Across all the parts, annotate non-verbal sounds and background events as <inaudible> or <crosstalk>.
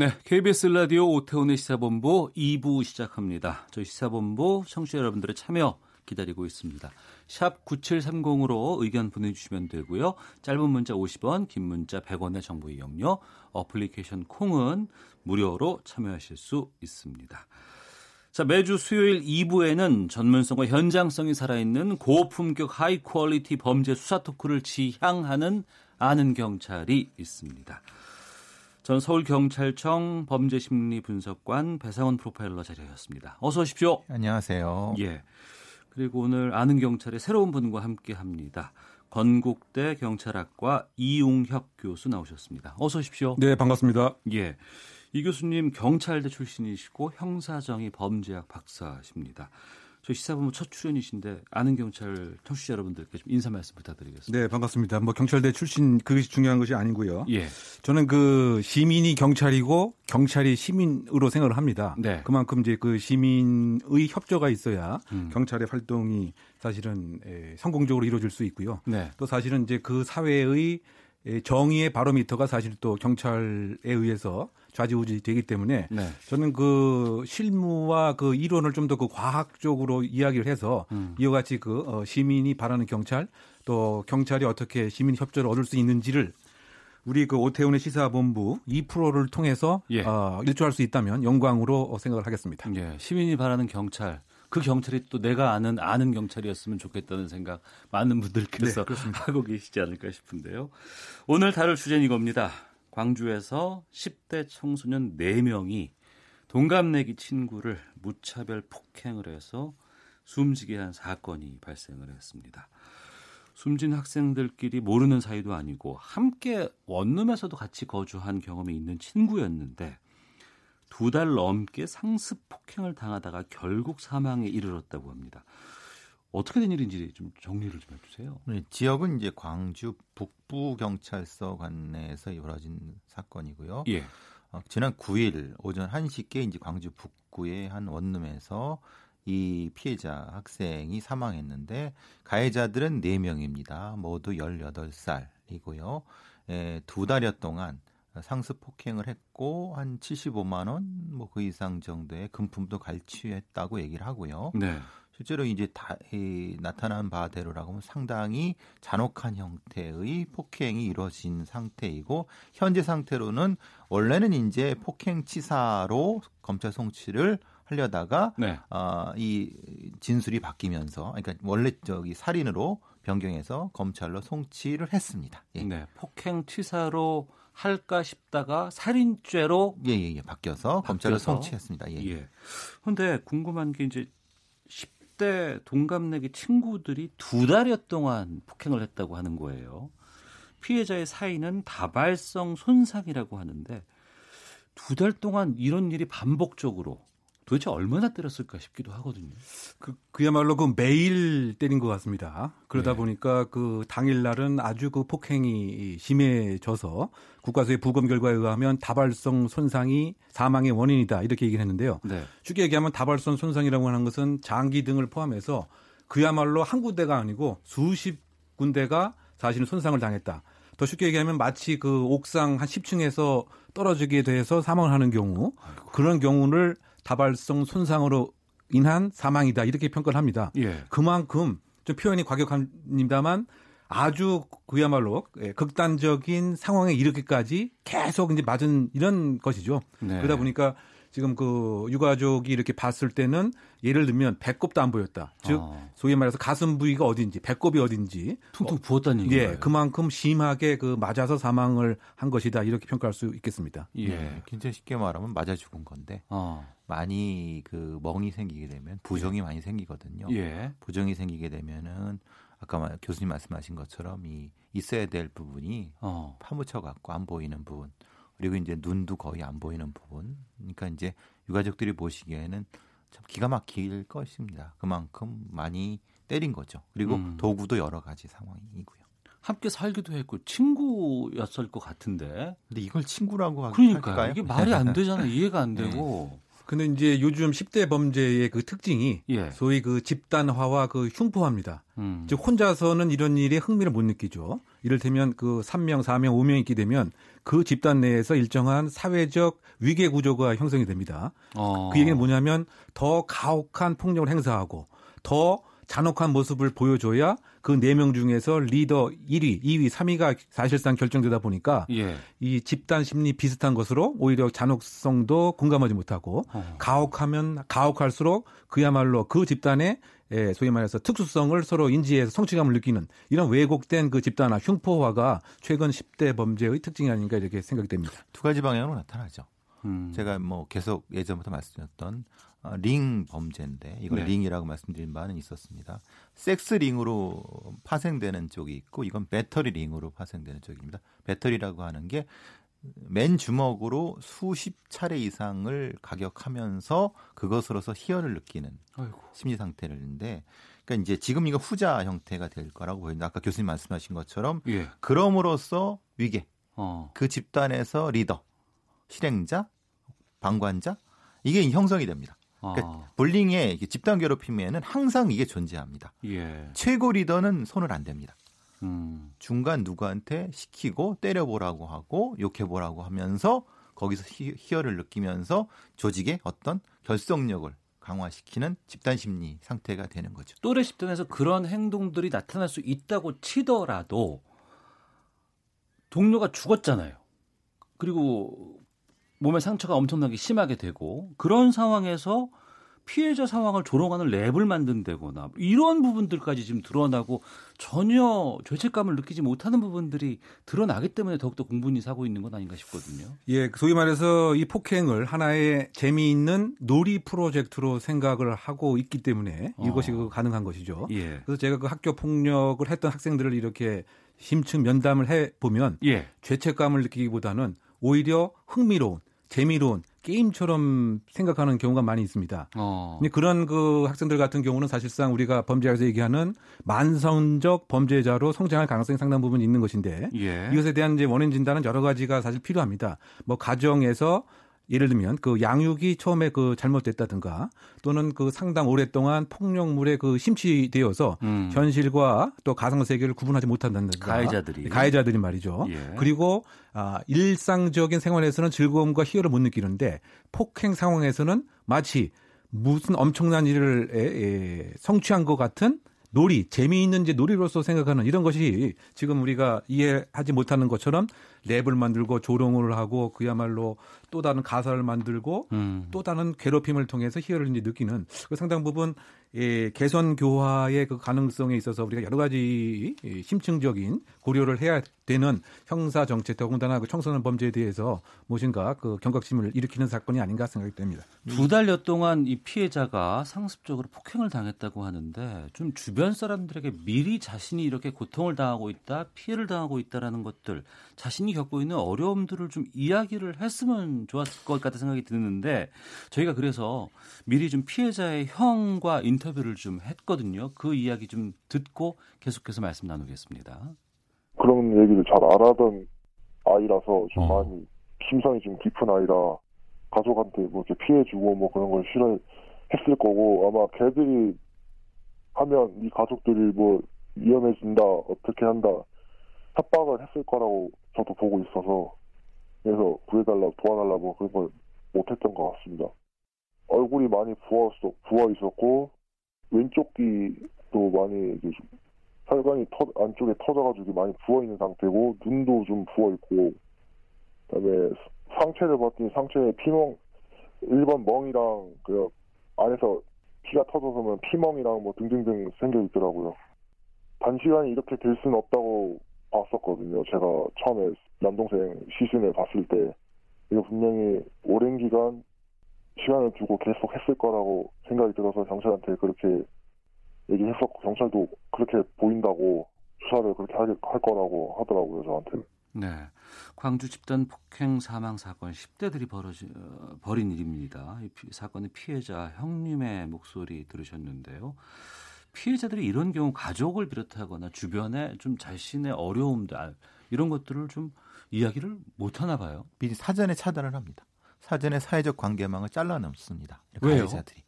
네, KBS 라디오 오태훈의 시사본부 2부 시작합니다. 저희 시사본부 청취자 여러분들의 참여 기다리고 있습니다. 샵 9730으로 의견 보내주시면 되고요. 짧은 문자 50원, 긴 문자 100원의 정보 이용료, 어플리케이션 콩은 무료로 참여하실 수 있습니다. 자, 매주 수요일 2부에는 전문성과 현장성이 살아있는 고품격 high quality 범죄 수사 토크를 지향하는 아는 경찰이 있습니다. 전 서울경찰청 범죄심리분석관 배상원 프로파일러 자리하였습니다. 어서 오십시오. 안녕하세요. 예. 그리고 오늘 아는 경찰의 새로운 분과 함께 합니다. 건국대 경찰학과 이용혁 교수 나오셨습니다. 어서 오십시오. 네, 반갑습니다. 예. 이 교수님 경찰대 출신이시고 형사정의 범죄학 박사십니다. 저희 시사본부 첫 출연이신데 아는 경찰 청취자 여러분들께 좀 인사 말씀 부탁드리겠습니다. 네, 반갑습니다. 뭐 경찰대 출신 그것이 중요한 것이 아니고요. 예. 저는 그 시민이 경찰이고 경찰이 시민으로 생각을 합니다. 네. 그만큼 이제 그 시민의 협조가 있어야 음. 경찰의 활동이 사실은 에, 성공적으로 이루어질 수 있고요. 네. 또 사실은 이제 그 사회의 에, 정의의 바로미터가 사실 또 경찰에 의해서 좌지우지 되기 때문에 네. 저는 그 실무와 그 이론을 좀 더 그 과학적으로 이야기를 해서 음. 이와 같이 그 어, 시민이 바라는 경찰 또 경찰이 어떻게 시민 협조를 얻을 수 있는지를 우리 그 오태훈의 시사본부 2%를 통해서 예. 어, 일조할 수 있다면 영광으로 생각을 하겠습니다. 예. 시민이 바라는 경찰. 그 경찰이 또 내가 아는 아는 경찰이었으면 좋겠다는 생각 많은 분들께서 <laughs> 하고 계시지 않을까 싶은데요. 오늘 다룰 주제는 이겁니다. 광주에서 10대 청소년 4명이 동갑내기 친구를 무차별 폭행을 해서 숨지게 한 사건이 발생을 했습니다. 숨진 학생들끼리 모르는 사이도 아니고 함께 원룸에서도 같이 거주한 경험이 있는 친구였는데 두 달 넘게 상습 폭행을 당하다가 결국 사망에 이르렀다고 합니다. 어떻게 된 일인지 좀 정리를 좀 해주세요. 네, 지역은 이제 광주 북부 경찰서 관내에서 벌어진 사건이고요. 예. 어, 지난 9일 오전 1시께 이제 광주 북구의 한 원룸에서 이 피해자 학생이 사망했는데 가해자들은 4명입니다. 모두 18살이고요. 에, 두 달여 동안 상습 폭행을 했고 한 75만 원 뭐 그 이상 정도의 금품도 갈취했다고 얘기를 하고요. 네. 실제로 이제 다, 이, 나타난 바대로라고 하면 상당히 잔혹한 형태의 폭행이 이루어진 상태이고 현재 상태로는 원래는 이제 폭행 치사로 검찰 송치를 하려다가 네. 아, 이 진술이 바뀌면서 그러니까 원래 저기 살인으로 변경해서 검찰로 송치를 했습니다. 예. 네. 폭행 치사로 할까 싶다가 살인죄로 예, 예, 예. 바뀌어서 검찰로 바뀌어서? 송치했습니다. 예. 예. 근데 궁금한 게 이제 10 대 동갑내기 친구들이 두 달여 동안 폭행을 했다고 하는 거예요. 피해자의 사인은 다발성 손상이라고 하는데 두 달 동안 이런 일이 반복적으로 도대체 얼마나 때렸을까 싶기도 하거든요. 그, 그야말로 그 매일 때린 것 같습니다. 그러다 네. 보니까 그 당일날은 아주 그 폭행이 심해져서 국가수의 부검 결과에 의하면 다발성 손상이 사망의 원인이다 이렇게 얘기를 했는데요. 네. 쉽게 얘기하면 다발성 손상이라고 하는 것은 장기 등을 포함해서 그야말로 한 군데가 아니고 수십 군데가 사실은 손상을 당했다. 더 쉽게 얘기하면 마치 그 옥상 한 10층에서 떨어지게 돼서 사망을 하는 경우 그런 경우를 다발성 손상으로 인한 사망이다 이렇게 평가를 합니다. 예. 그만큼 좀 표현이 과격합니다만 아주 그야말로 예, 극단적인 상황에 이르기까지 계속 이제 맞은 이런 것이죠. 네. 그러다 보니까 지금 그 유가족이 이렇게 봤을 때는 예를 들면 배꼽도 안 보였다. 즉 어. 소위 말해서 가슴 부위가 어딘지 배꼽이 어딘지 퉁퉁 부었다는 얘기예요. 예, 그만큼 심하게 그 맞아서 사망을 한 것이다 이렇게 평가할 수 있겠습니다. 예. 예. 굉장히 쉽게 말하면 맞아 죽은 건데 어. 많이 그 멍이 생기게 되면 부정이 많이 생기거든요. 예. 부정이 생기게 되면은 아까 말- 교수님 말씀하신 것처럼 이 있어야 될 부분이 어. 파묻혀 갖고 안 보이는 부분 그리고 이제 눈도 거의 안 보이는 부분 그러니까 이제 유가족들이 보시기에는 참 기가 막힐 것입니다. 그만큼 많이 때린 거죠. 그리고 음. 도구도 여러 가지 상황이고요. 함께 살기도 했고 친구였을 것 같은데. 근데 이걸 친구라고 하- 그러니까? 이게 말이 안 되잖아요. <laughs> 이해가 안 되고. 근데 이제 요즘 10대 범죄의 그 특징이 예. 소위 그 집단화와 그 흉포화입니다. 음. 즉 혼자서는 이런 일에 흥미를 못 느끼죠. 이를테면 그 3명, 4명, 5명 있게 되면 그 집단 내에서 일정한 사회적 위계 구조가 형성이 됩니다. 어. 그 얘기는 뭐냐면 더 가혹한 폭력을 행사하고 더 잔혹한 모습을 보여줘야 그 네 명 중에서 리더 1위, 2위, 3위가 사실상 결정되다 보니까 예. 이 집단 심리 비슷한 것으로 오히려 잔혹성도 공감하지 못하고 어. 가혹하면 가혹할수록 그야말로 그 집단의 예, 소위 말해서 특수성을 서로 인지해서 성취감을 느끼는 이런 왜곡된 그 집단화 흉포화가 최근 10대 범죄의 특징이 아닌가 이렇게 생각이 됩니다. 두 가지 방향으로 나타나죠. 음. 제가 뭐 계속 예전부터 말씀드렸던 어, 링 범죄인데 이걸 네. ring이라고 말씀드린 바는 있었습니다. 섹스 링으로 파생되는 쪽이 있고 이건 battery ring으로 파생되는 쪽입니다. battery라고 하는 게 맨 주먹으로 수십 차례 이상을 가격하면서 그것으로서 희열을 느끼는 아이고. 심리 상태인데 그러니까 이제 지금 이거 후자 형태가 될 거라고 보입니다. 아까 교수님 말씀하신 것처럼 예. 그럼으로써 위계 어. 그 집단에서 리더, 실행자, 방관자 이게 형성이 됩니다. 그러니까 아. 볼링의 이게 집단 괴롭힘에는 항상 이게 존재합니다. 예. 최고 리더는 손을 안 댑니다. 음. 중간 누구한테 시키고 때려보라고 하고 욕해보라고 하면서 거기서 희, 희열을 느끼면서 조직의 어떤 결속력을 강화시키는 집단 심리 상태가 되는 거죠. 또래 집단에서 그런 행동들이 나타날 수 있다고 치더라도 동료가 죽었잖아요. 그리고 몸에 상처가 엄청나게 심하게 되고 그런 상황에서 피해자 상황을 조롱하는 랩을 만든다거나 이런 부분들까지 지금 드러나고 전혀 죄책감을 느끼지 못하는 부분들이 드러나기 때문에 더욱더 공분이 사고 있는 건 아닌가 싶거든요. 예, 소위 말해서 이 폭행을 하나의 재미있는 놀이 프로젝트로 생각을 하고 있기 때문에 어. 이것이 그 가능한 것이죠. 예. 그래서 제가 그 학교 폭력을 했던 학생들을 이렇게 심층 면담을 해 보면 예. 죄책감을 느끼기보다는 오히려 흥미로운 재미로운 게임처럼 생각하는 경우가 많이 있습니다. 어. 근데 그런 그 학생들 같은 경우는 사실상 우리가 범죄학에서 얘기하는 만성적 범죄자로 성장할 가능성이 상당 부분 있는 것인데 예. 이것에 대한 이제 원인 진단은 여러 가지가 사실 필요합니다. 뭐 가정에서 예를 들면 그 양육이 처음에 그 잘못됐다든가 또는 그 상당 오랫동안 폭력물에 그 심취되어서 음. 현실과 또 가상 세계를 구분하지 못한다든가 가해자들이. 가해자들이 말이죠. 예. 그리고 아 일상적인 생활에서는 즐거움과 희열을 못 느끼는데 폭행 상황에서는 마치 무슨 엄청난 일을 에, 에, 성취한 것 같은 놀이, 재미있는 이제 놀이로서 생각하는 이런 것이 지금 우리가 이해하지 못하는 것처럼 랩을 만들고 조롱을 하고 그야말로 또 다른 가사를 만들고 음. 또 다른 괴롭힘을 통해서 희열을 이제 느끼는 그 상당 부분 예, 개선 교화의 그 가능성에 있어서 우리가 여러 가지 이 심층적인 고려를 해야 되는 형사 정책 더군다나 그 청소년 범죄에 대해서 무엇인가 그 경각심을 일으키는 사건이 아닌가 생각이 됩니다. 두 달여 동안 이 피해자가 상습적으로 폭행을 당했다고 하는데 좀 주변 사람들에게 미리 자신이 이렇게 고통을 당하고 있다, 피해를 당하고 있다라는 것들, 자신이 겪고 있는 어려움들을 좀 이야기를 했으면 좋았을 것 같다 생각이 드는데 저희가 그래서 미리 좀 피해자의 형과 인터뷰를 좀 했거든요. 그 이야기 좀 듣고 계속해서 말씀 나누겠습니다. 그런 얘기를 잘 알아던 아이라서 좀 어. 많이 심성이 좀 깊은 아이라 가족한테 뭐 이렇게 피해주고 뭐 그런 걸 싫어했을 거고 아마 걔들이 하면 이 가족들이 뭐 위험해진다 어떻게 한다 협박을 했을 거라고 저도 보고 있어서 그래서 구해달라고 도와달라고 그런 걸 못했던 것 같습니다. 얼굴이 많이 부었어 부어 있었고 왼쪽 귀도 많이 좀 혈관이 터, 안쪽에 터져가지고 많이 부어 있는 상태고 눈도 좀 부어 있고 그다음에 상체를 봤더니 상체에 피멍 일반 멍이랑 그 안에서 피가 터져서면 피멍이랑 뭐 등등등 생겨 있더라고요. 단시간에 이렇게 될 수는 없다고 봤었거든요. 제가 처음에 남동생 시신을 봤을 때 이거 분명히 오랜 기간 시간을 두고 계속 했을 거라고 생각이 들어서 경찰한테 그렇게 얘기했었고 경찰도 그렇게 보인다고 수사를 그렇게 할, 할 거라고 하더라고요 저한테. 네. 광주 집단 폭행 사망 사건 10대들이 벌어지, 어, 벌인 일입니다. 이 피, 사건의 피해자 형님의 목소리 들으셨는데요. 피해자들이 이런 경우 가족을 비롯하거나 주변에 좀 자신의 어려움들 이런 것들을 좀 이야기를 못 하나 봐요. 미리 사전에 차단을 합니다. 사전에 사회적 관계망을 잘라놓습니다. 왜요? 가해자들이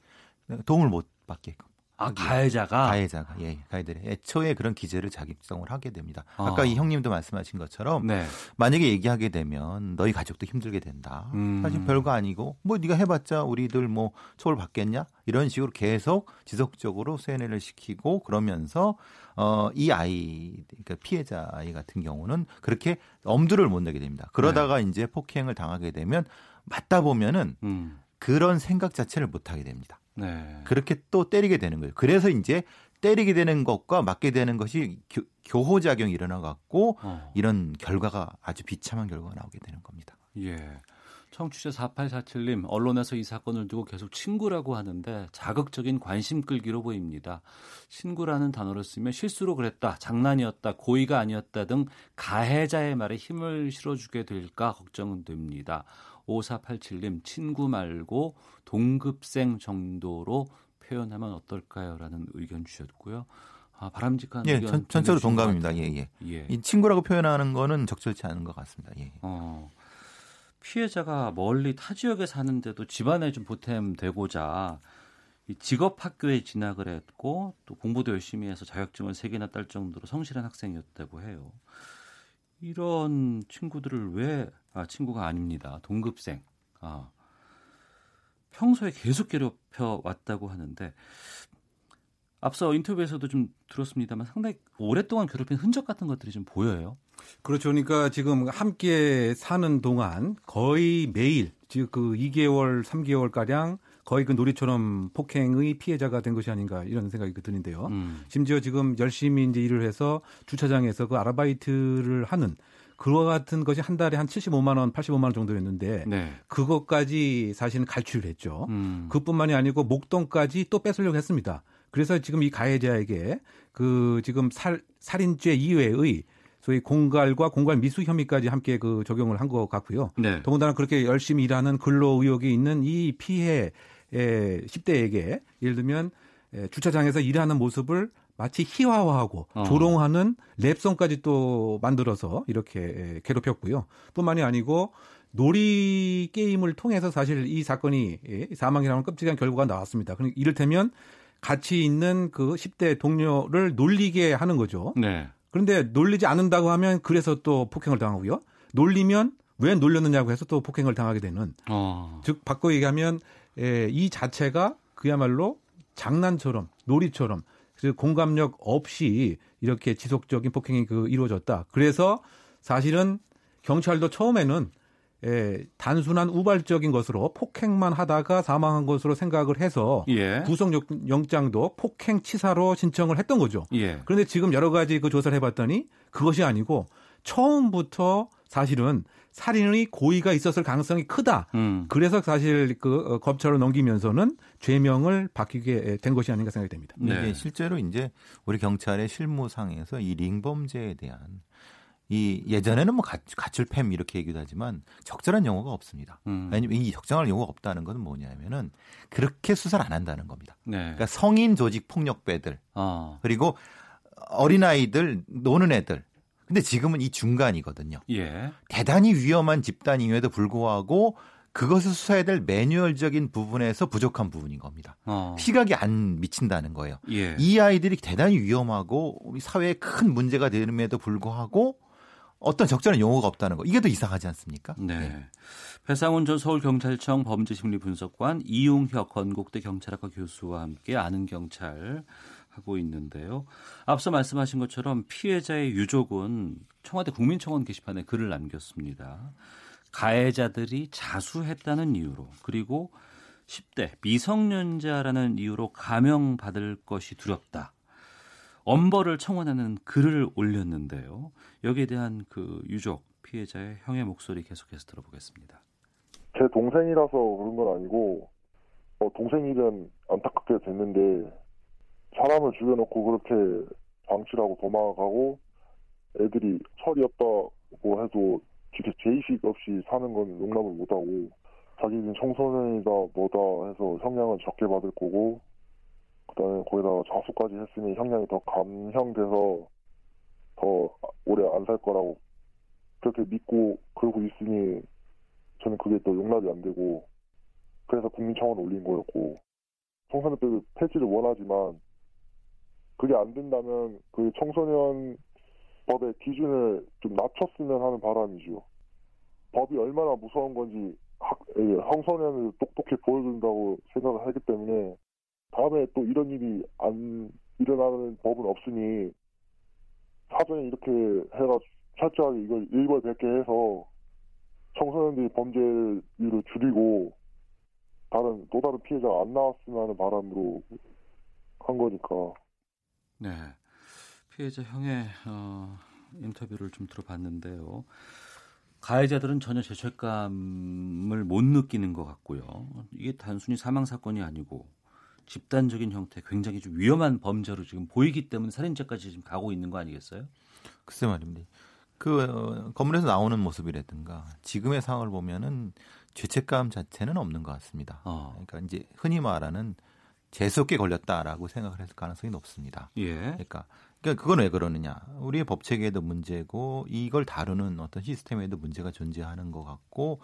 도움을 못 받게끔. 아, 위해. 가해자가 가해자가 예, 가해들이 애초에 그런 기재를 작성을 하게 됩니다. 아. 아까 이 형님도 말씀하신 것처럼 네. 만약에 얘기하게 되면 너희 가족도 힘들게 된다. 음. 사실 별거 아니고 뭐 네가 해봤자 우리들 뭐 처벌 받겠냐 이런 식으로 계속 지속적으로 세뇌를 시키고 그러면서 어 이 아이 그러니까 피해자 아이 같은 경우는 그렇게 엄두를 못 내게 됩니다. 그러다가 네. 이제 폭행을 당하게 되면 맞다 보면은 음. 그런 생각 자체를 못 하게 됩니다. 네. 그렇게 또 때리게 되는 거예요. 그래서 이제 때리게 되는 것과 맞게 되는 것이 교, 교호작용이 일어나 갖고 어. 이런 결과가 아주 비참한 결과가 나오게 되는 겁니다. 예. 청취자 4847님, 언론에서 이 사건을 두고 계속 친구라고 하는데 자극적인 관심 끌기로 보입니다. 친구라는 단어를 쓰면 실수로 그랬다, 장난이었다, 고의가 아니었다 등 가해자의 말에 힘을 실어주게 될까 걱정은 됩니다. 5487님, 친구 말고 동급생 정도로 표현하면 어떨까요? 라는 의견 주셨고요. 아, 바람직한 예, 의견 전, 것 동감입니다. 예. 예. 예. 이 친구라고 표현하는 거는 적절치 않은 것 같습니다. 예. 어, 피해자가 멀리 타 지역에 사는데도 집안에 좀 보탬되고자 이 직업 학교에 진학을 했고 또 공부도 열심히 해서 자격증을 세 개나 딸 정도로 성실한 학생이었다고 해요. 이런 친구들을 왜 아, 친구가 아닙니다. 동급생. 아, 평소에 계속 괴롭혀 왔다고 하는데 앞서 인터뷰에서도 좀 들었습니다만 상당히 오랫동안 괴롭힌 흔적 같은 것들이 좀 보여요. 그렇죠. 그러니까 지금 함께 사는 동안 거의 매일 즉 그 2개월, 3개월 가량 거의 그 놀이처럼 폭행의 피해자가 된 것이 아닌가 이런 생각이 드는데요. 음. 심지어 지금 열심히 이제 일을 해서 주차장에서 그 아르바이트를 하는 그와 같은 것이 한 달에 한 75만 원, 85만 원 정도였는데 네. 그것까지 사실은 갈취를 했죠. 음. 그뿐만이 아니고 목돈까지 또 뺏으려고 했습니다. 그래서 지금 이 가해자에게 그 지금 살 살인죄 이외의 소위 공갈과 공갈 미수 혐의까지 함께 그 적용을 한 것 같고요. 네. 더군다나 그렇게 열심히 일하는 근로 의혹이 있는 이 피해 에 10대에게 예를 들면 에, 주차장에서 일하는 모습을 마치 희화화하고 어. 조롱하는 랩송까지 또 만들어서 이렇게 에, 괴롭혔고요. 뿐만이 아니고 놀이 게임을 통해서 사실 이 사건이 예, 사망이라는 끔찍한 결과가 나왔습니다. 그러니까 이를테면 같이 있는 그 10대 동료를 놀리게 하는 거죠. 네. 그런데 놀리지 않는다고 하면 그래서 또 폭행을 당하고요. 놀리면 왜 놀렸느냐고 해서 또 폭행을 당하게 되는 어. 즉 바꿔 얘기하면 에, 이 자체가 그야말로 장난처럼 놀이처럼 그 공감력 없이 이렇게 지속적인 폭행이 그 이루어졌다. 그래서 사실은 경찰도 처음에는 에, 단순한 우발적인 것으로 폭행만 하다가 사망한 것으로 생각을 해서 예. 구속 영장도 폭행 치사로 신청을 했던 거죠. 예. 그런데 지금 여러 가지 그 조사를 해봤더니 그것이 아니고 처음부터 사실은 살인의 고의가 있었을 가능성이 크다. 음. 그래서 사실 그 어, 검찰로 넘기면서는 죄명을 바뀌게 된 것이 아닌가 생각이 됩니다. 네. 이게 실제로 이제 우리 경찰의 실무상에서 이 링범죄에 대한 이 예전에는 뭐 가, 가출팸 이렇게 얘기도 하지만 적절한 용어가 없습니다. 음. 왜냐면 이 적절한 용어가 없다는 건 뭐냐면은 그렇게 수사를 안 한다는 겁니다. 네. 그러니까 성인 조직 폭력배들 어. 그리고 어린아이들 노는 애들. 근데 지금은 이 중간이거든요. 예. 대단히 위험한 집단임에도 불구하고 그것을 수사해야 될 매뉴얼적인 부분에서 부족한 부분인 겁니다. 어. 시각이 안 미친다는 거예요. 예. 이 아이들이 대단히 위험하고 우리 사회에 큰 문제가 되는데도 불구하고 어떤 적절한 용어가 없다는 거. 이게 더 이상하지 않습니까? 네. 배상훈 전 서울경찰청 범죄심리분석관 이용혁 건국대 경찰학과 교수와 함께 아는 경찰 하고 있는데요. 앞서 말씀하신 것처럼 피해자의 유족은 청와대 국민청원 게시판에 글을 남겼습니다. 가해자들이 자수했다는 이유로 그리고 10대 미성년자라는 이유로 감형받을 것이 두렵다. 엄벌을 청원하는 글을 올렸는데요. 여기에 대한 그 유족 피해자의 형의 목소리 계속해서 들어보겠습니다. 제 동생이라서 그런 건 아니고 어, 동생이면 안타깝게 됐는데 사람을 죽여놓고 그렇게 방치하고 도망가고 애들이 철이 없다 뭐 해도 진짜 죄의식 없이 사는 건 용납을 못하고 자기는 청소년이다 뭐다 해서 형량은 적게 받을 거고 그다음에 거기다가 자수까지 했으니 형량이 더 감형돼서 더 오래 안 살 거라고 그렇게 믿고 그러고 있으니 저는 그게 또 용납이 안 되고 그래서 국민청원을 올린 거였고 청소년법 폐지를 원하지만 그게 안 된다면 그 청소년 법의 기준을 좀 낮췄으면 하는 바람이죠. 법이 얼마나 무서운 건지 학, 예, 청소년을 똑똑히 보여준다고 생각을 하기 때문에 다음에 또 이런 일이 안 일어나는 법은 없으니 사전에 이렇게 해가 철저하게 이걸 일벌백계 해서 청소년들이 범죄율을 줄이고 다른 또 다른 피해자가 안 나왔으면 하는 바람으로 한 거니까. 네. 피해자 형의 어, 인터뷰를 좀 들어봤는데요. 가해자들은 전혀 죄책감을 못 느끼는 것 같고요. 이게 단순히 사망 사건이 아니고 집단적인 형태, 굉장히 좀 위험한 범죄로 지금 보이기 때문에 살인죄까지 지금 가고 있는 거 아니겠어요? 글쎄 말입니다. 그 어, 건물에서 나오는 모습이라든가 지금의 상황을 보면은 죄책감 자체는 없는 것 같습니다. 어. 그러니까 이제 흔히 말하는 재수없게 걸렸다라고 생각을 했을 가능성이 높습니다. 예. 그러니까 그러니까 그건 왜 그러느냐? 우리의 법 체계에도 문제고 이걸 다루는 어떤 시스템에도 문제가 존재하는 것 같고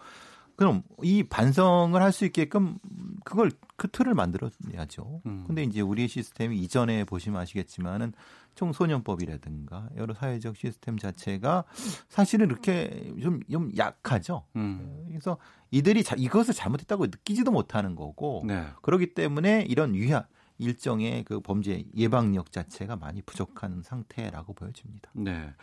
그럼 이 반성을 할 수 있게끔 그걸 그 틀을 만들어야죠. 음. 근데 이제 우리의 시스템이 이전에 보시면 아시겠지만은 청소년법이라든가 여러 사회적 시스템 자체가 사실은 이렇게 좀, 좀 약하죠. 음. 그래서 이들이 자, 이것을 잘못했다고 느끼지도 못하는 거고 네. 그렇기 때문에 이런 위하 일정의 그 범죄 예방력 자체가 많이 부족한 상태라고 보여집니다. 네.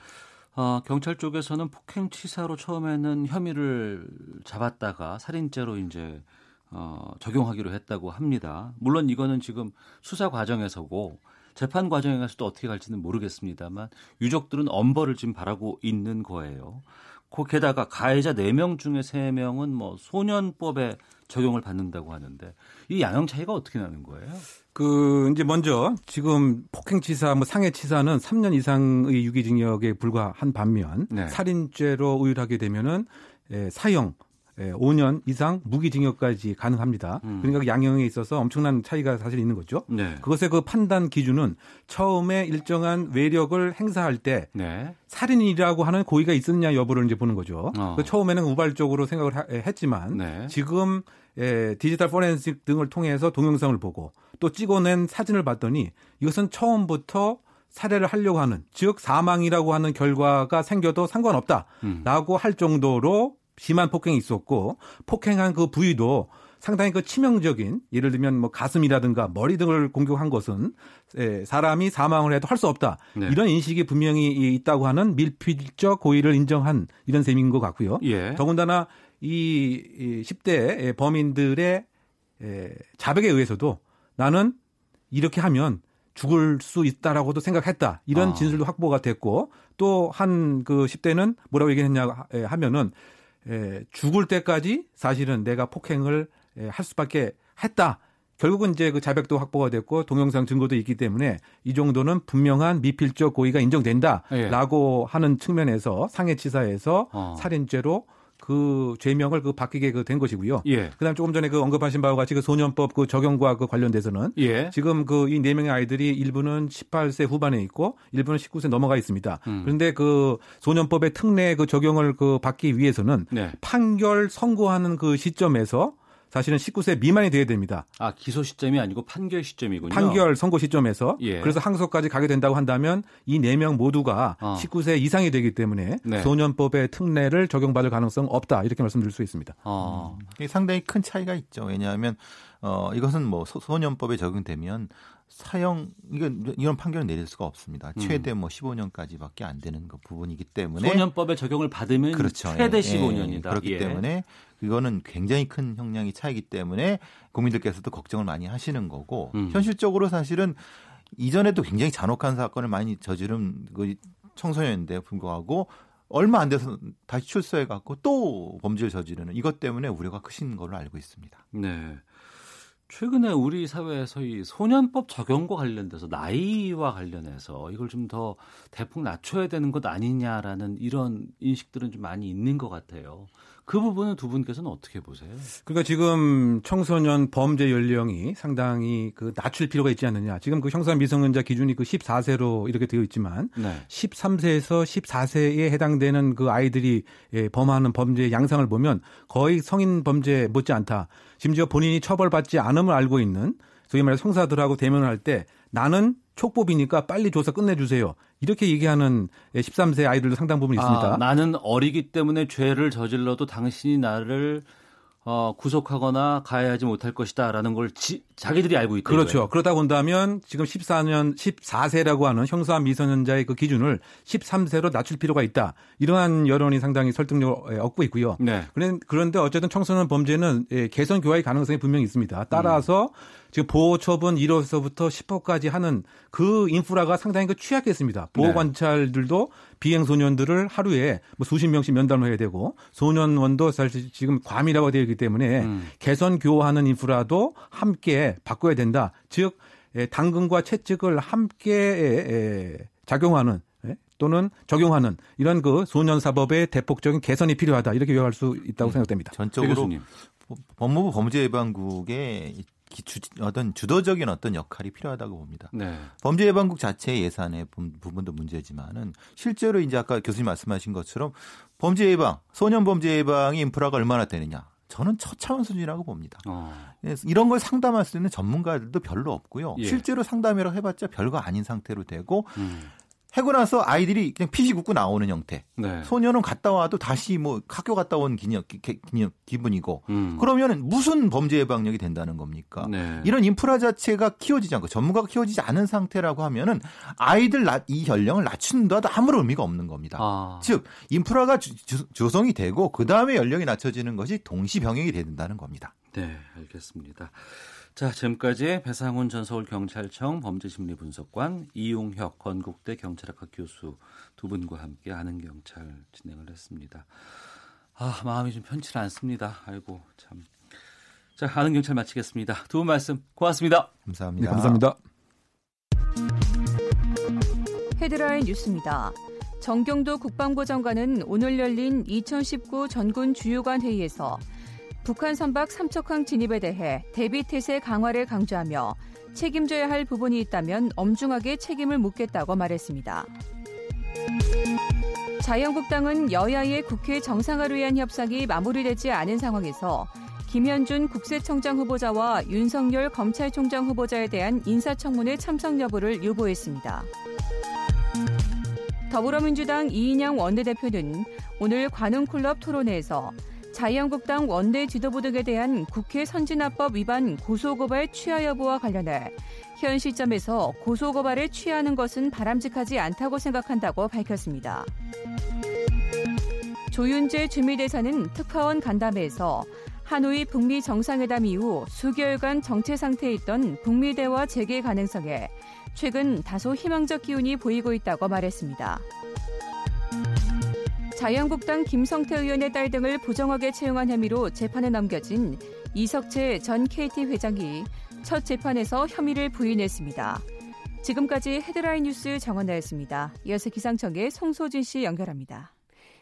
어, 경찰 쪽에서는 폭행 치사로 처음에는 혐의를 잡았다가 살인죄로 이제 어, 적용하기로 했다고 합니다. 물론 이거는 지금 수사 과정에서고 재판 과정에 가서 또 어떻게 갈지는 모르겠습니다만 유족들은 엄벌을 지금 바라고 있는 거예요. 그 게다가 가해자 4명 중에 3명은 뭐 소년법에 적용을 받는다고 하는데 이 양형 차이가 어떻게 나는 거예요? 그 이제 먼저 지금 폭행치사, 뭐 상해치사는 3년 이상의 유기징역에 불과한 반면 네. 살인죄로 의율하게 되면은 에, 사형 에, 5년 이상 무기징역까지 가능합니다. 음. 그러니까 그 양형에 있어서 엄청난 차이가 사실 있는 거죠. 네. 그것의 그 판단 기준은 처음에 일정한 외력을 행사할 때 네. 살인이라고 하는 고의가 있었냐 여부를 이제 보는 거죠. 어. 그 처음에는 우발적으로 생각을 하- 했지만 네. 지금 에, 디지털 포렌식 등을 통해서 동영상을 보고 또 찍어낸 사진을 봤더니 이것은 처음부터 살해를 하려고 하는 즉 사망이라고 하는 결과가 생겨도 상관없다라고 음. 할 정도로 심한 폭행이 있었고 폭행한 그 부위도 상당히 그 치명적인 예를 들면 뭐 가슴이라든가 머리 등을 공격한 것은 에, 사람이 사망을 해도 할 수 없다 네. 이런 인식이 분명히 있다고 하는 밀필적 고의를 인정한 이런 셈인 것 같고요. 예. 더군다나 이, 이 10대 범인들의 에, 자백에 의해서도 나는 이렇게 하면 죽을 수 있다라고도 생각했다. 이런 아. 진술도 확보가 됐고 또 한 그 10대는 뭐라고 얘기했냐 하면은 에, 죽을 때까지 사실은 내가 폭행을 에, 할 수밖에 했다. 결국은 이제 그 자백도 확보가 됐고 동영상 증거도 있기 때문에 이 정도는 분명한 미필적 고의가 예. 인정된다라고 하는 측면에서 상해치사에서 어. 살인죄로 그 죄명을 그 바뀌게 그 된 것이고요. 예. 그다음 조금 전에 그 언급하신 바와 같이 그 소년법 그 적용과 그 관련돼서는 예. 지금 그 이 네 명의 아이들이 일부는 18세 후반에 있고 일부는 19세 넘어가 있습니다. 음. 그런데 그 소년법의 특례 그 적용을 그 받기 위해서는 네. 판결 선고하는 그 시점에서 사실은 19세 미만이 돼야 됩니다. 아, 기소 시점이 아니고 판결 시점이군요. 판결 선고 시점에서 예. 그래서 항소까지 가게 된다고 한다면 이 네 명 모두가 어. 19세 이상이 되기 때문에 네. 소년법의 특례를 적용받을 가능성 없다 이렇게 말씀드릴 수 있습니다. 어. 이게 상당히 큰 차이가 있죠. 왜냐하면 어 이것은 뭐 소- 소년법에 적용되면 사형 이건 이런 판결을 내릴 수가 없습니다. 최대 뭐 15년까지밖에 안 되는 그 부분이기 때문에 소년법의 적용을 받으면 그렇죠. 최대 예, 15년이다. 예, 그렇기 예. 때문에 이거는 굉장히 큰 형량이 차이기 때문에 국민들께서도 걱정을 많이 하시는 거고 음. 현실적으로 사실은 이전에도 굉장히 잔혹한 사건을 많이 저지른 그 청소년인데 불구하고 얼마 안 돼서 다시 출소해 갖고 또 범죄를 저지르는 이것 때문에 우려가 크신 걸로 알고 있습니다. 네. 최근에 우리 사회에서 이 소년법 적용과 관련돼서 나이와 관련해서 이걸 좀 더 대폭 낮춰야 되는 것 아니냐라는 이런 인식들은 좀 많이 있는 것 같아요. 그 부분은 두 분께서는 어떻게 보세요? 그러니까 지금 청소년 범죄 연령이 상당히 그 낮출 필요가 있지 않느냐. 지금 그 형사 미성년자 기준이 그 14세로 이렇게 되어 있지만 네. 13세에서 14세에 해당되는 그 아이들이 예, 범하는 범죄의 양상을 보면 거의 성인 범죄 못지않다. 심지어 본인이 처벌받지 않음을 알고 있는 소위 말해 형사들하고 대면을 할 때 나는 촉법이니까 빨리 조사 끝내주세요. 이렇게 얘기하는 13세 아이들도 상당 부분 있습니다. 아, 나는 어리기 때문에 죄를 저질러도 당신이 나를 어, 구속하거나 가해하지 못할 것이다라는 걸 지, 자기들이 알고 있다. 그렇죠. 이거예요. 그러다 본다면 지금 14년 14세라고 하는 형사 미성년자의 그 기준을 13세로 낮출 필요가 있다. 이러한 여론이 상당히 설득력을 얻고 있고요. 네. 그런- 그런데 어쨌든 청소년 범죄는 예, 개선 교화의 가능성이 분명히 있습니다. 따라서 지금 보호 처분 1호서부터 10호까지 하는 그 인프라가 상당히 그 취약했습니다. 보호 네. 관찰들도 비행 소년들을 하루에 뭐 수십 명씩 면담을 해야 되고 소년원도 사실 지금 과밀화가 되어 있기 때문에 음. 개선 교화하는 인프라도 함께 바꿔야 된다. 즉 예, 당근과 채찍을 함께 예, 예, 작용하는 예, 또는 적용하는 이런 그 소년 사법의 대폭적인 개선이 필요하다 이렇게 요구할 수 있다고 생각됩니다. 배 전적으로 교수님. 법무부 범죄예방국의 주, 어떤 주도적인 어떤 역할이 필요하다고 봅니다. 네. 범죄 예방국 자체 예산의 부- 부분도 문제지만은 실제로 이제 아까 교수님 말씀하신 것처럼 범죄 예방, 소년 범죄 예방의 인프라가 얼마나 되느냐. 저는 처차원 수준이라고 봅니다. 어. 그래서 이런 걸 상담할 수 있는 전문가들도 별로 없고요. 예. 실제로 상담이라고 해봤자 별거 아닌 상태로 되고 음. 해고 나서 아이들이 그냥 피시 굽고 나오는 형태. 네. 소년은 갔다 와도 다시 뭐 학교 갔다 온 기념, 기, 기분이고 음. 그러면 무슨 범죄 예방력이 된다는 겁니까? 네. 이런 인프라 자체가 키워지지 않고 전문가가 키워지지 않은 상태라고 하면은 아이들 낮- 이 연령을 낮춘다도 아무런 의미가 없는 겁니다. 아. 즉 인프라가 주- 주- 조성이 되고 그 다음에 연령이 낮춰지는 것이 동시 병행이 된다는 겁니다. 네, 알겠습니다. 자, 지금까지 배상훈 전 서울경찰청 범죄심리분석관, 이용혁 건국대 경찰학과 교수 두 분과 함께 아는 경찰 진행을 했습니다. 아, 마음이 좀 편치 않습니다. 아이고, 참. 자, 아는 경찰 마치겠습니다. 두 분 말씀 고맙습니다. 감사합니다. 네, 감사합니다. 헤드라인 뉴스입니다. 정경도 국방부 장관은 오늘 열린 2019 전군 주요관 회의에서 북한 선박 삼척항 진입에 대해 대비 태세 강화를 강조하며 책임져야 할 부분이 있다면 엄중하게 책임을 묻겠다고 말했습니다. 자유한국당은 여야의 국회 정상화를 위한 협상이 마무리되지 않은 상황에서 김현준 국세청장 후보자와 윤석열 검찰총장 후보자에 대한 인사청문회 참석 여부를 유보했습니다. 더불어민주당 이인영 원내대표는 오늘 관훈클럽 토론회에서 자유한국당 원내 지도부 등에 대한 국회 선진화법 위반 고소고발 취하 여부와 관련해 현 시점에서 고소고발에 취하는 것은 바람직하지 않다고 생각한다고 밝혔습니다. 조윤재 주미대사는 특파원 간담회에서 하노이 북미 정상회담 이후 수개월간 정체 상태에 있던 북미 대화 재개 가능성에 최근 다소 희망적 기운이 보이고 있다고 말했습니다. 자유한국당 김성태 의원의 딸 등을 부정하게 채용한 혐의로 재판에 넘겨진 이석채 전 KT 회장이 첫 재판에서 혐의를 부인했습니다. 지금까지 헤드라인 뉴스 정원나였습니다. 이어서 기상청의 송소진 씨 연결합니다.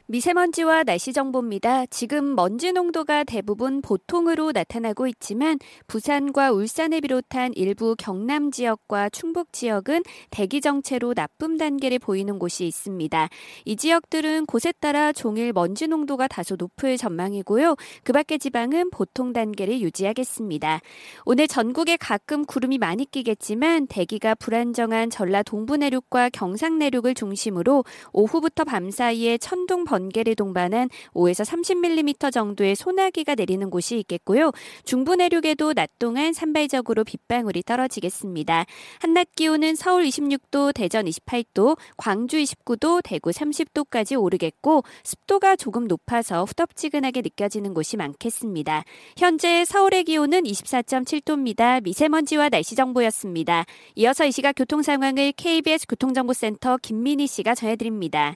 미세먼지와 날씨 정보입니다. 지금 먼지 농도가 대부분 보통으로 나타나고 있지만 부산과 울산을 비롯한 일부 경남 지역과 충북 지역은 대기 정체로 나쁨 단계를 보이는 곳이 있습니다. 이 지역들은 곳에 따라 종일 먼지 농도가 다소 높을 전망이고요. 그 밖의 지방은 보통 단계를 유지하겠습니다. 오늘 전국에 가끔 구름이 많이 끼겠지만 대기가 불안정한 전라 동부 내륙과 경상 내륙을 중심으로 오후부터 밤 사이에 천둥 번개를 동반한 5에서 30mm 정도의 소나기가 내리는 곳이 있겠고요. 중부 내륙에도 낮 동안 산발적으로 빗방울이 떨어지겠습니다. 한낮 기온은 서울 26도, 대전 28도, 광주 29도, 대구 30도까지 오르겠고 습도가 조금 높아서 후덥지근하게 느껴지는 곳이 많겠습니다. 현재 서울의 기온은 24.7도입니다. 미세먼지와 날씨 정보였습니다. 이어서 이 시각 교통 상황을 KBS 교통정보센터 김민희 씨가 전해드립니다.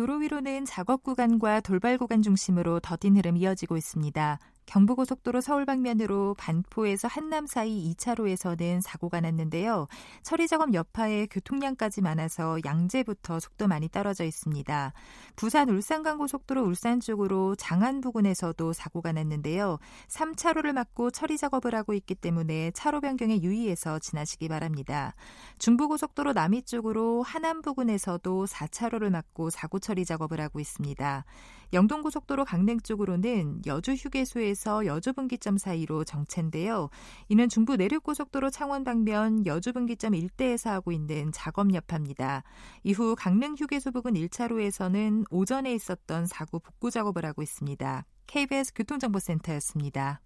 도로 위로는 작업 구간과 돌발 구간 중심으로 더딘 흐름 이어지고 있습니다. 경부고속도로 서울 방면으로 반포에서 한남 사이 2차로에서는 사고가 났는데요. 처리 작업 여파에 교통량까지 많아서 양재부터 속도 많이 떨어져 있습니다. 부산 울산간 고속도로 울산 쪽으로 장안 부근에서도 사고가 났는데요. 3차로를 막고 처리 작업을 하고 있기 때문에 차로 변경에 유의해서 지나시기 바랍니다. 중부고속도로 남이 쪽으로 하남 부근에서도 4차로를 막고 사고 처리 작업을 하고 있습니다. 영동고속도로 강릉 쪽으로는 여주 휴게소에서 여주 분기점 사이로 정체인데요. 이는 중부 내륙고속도로 창원 방면 여주 분기점 일대에서 하고 있는 작업 여파입니다. 이후 강릉 휴게소 부근 1차로에서는 오전에 있었던 사고 복구 작업을 하고 있습니다. KBS 교통정보센터였습니다.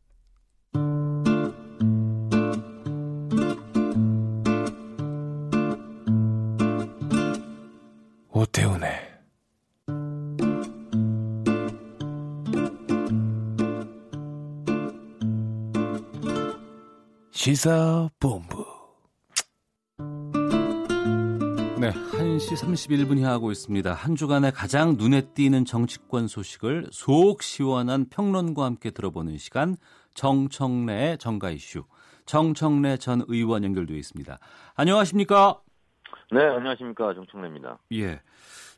오태훈의 시사본부 네, 1시 31분 향하고 있습니다. 한 주간의 가장 눈에 띄는 정치권 소식을 속 시원한 평론과 함께 들어보는 시간 정청래의 정가 이슈. 정청래 전 의원 연결되어 있습니다. 안녕하십니까? 네, 안녕하십니까. 정청래입니다. 예.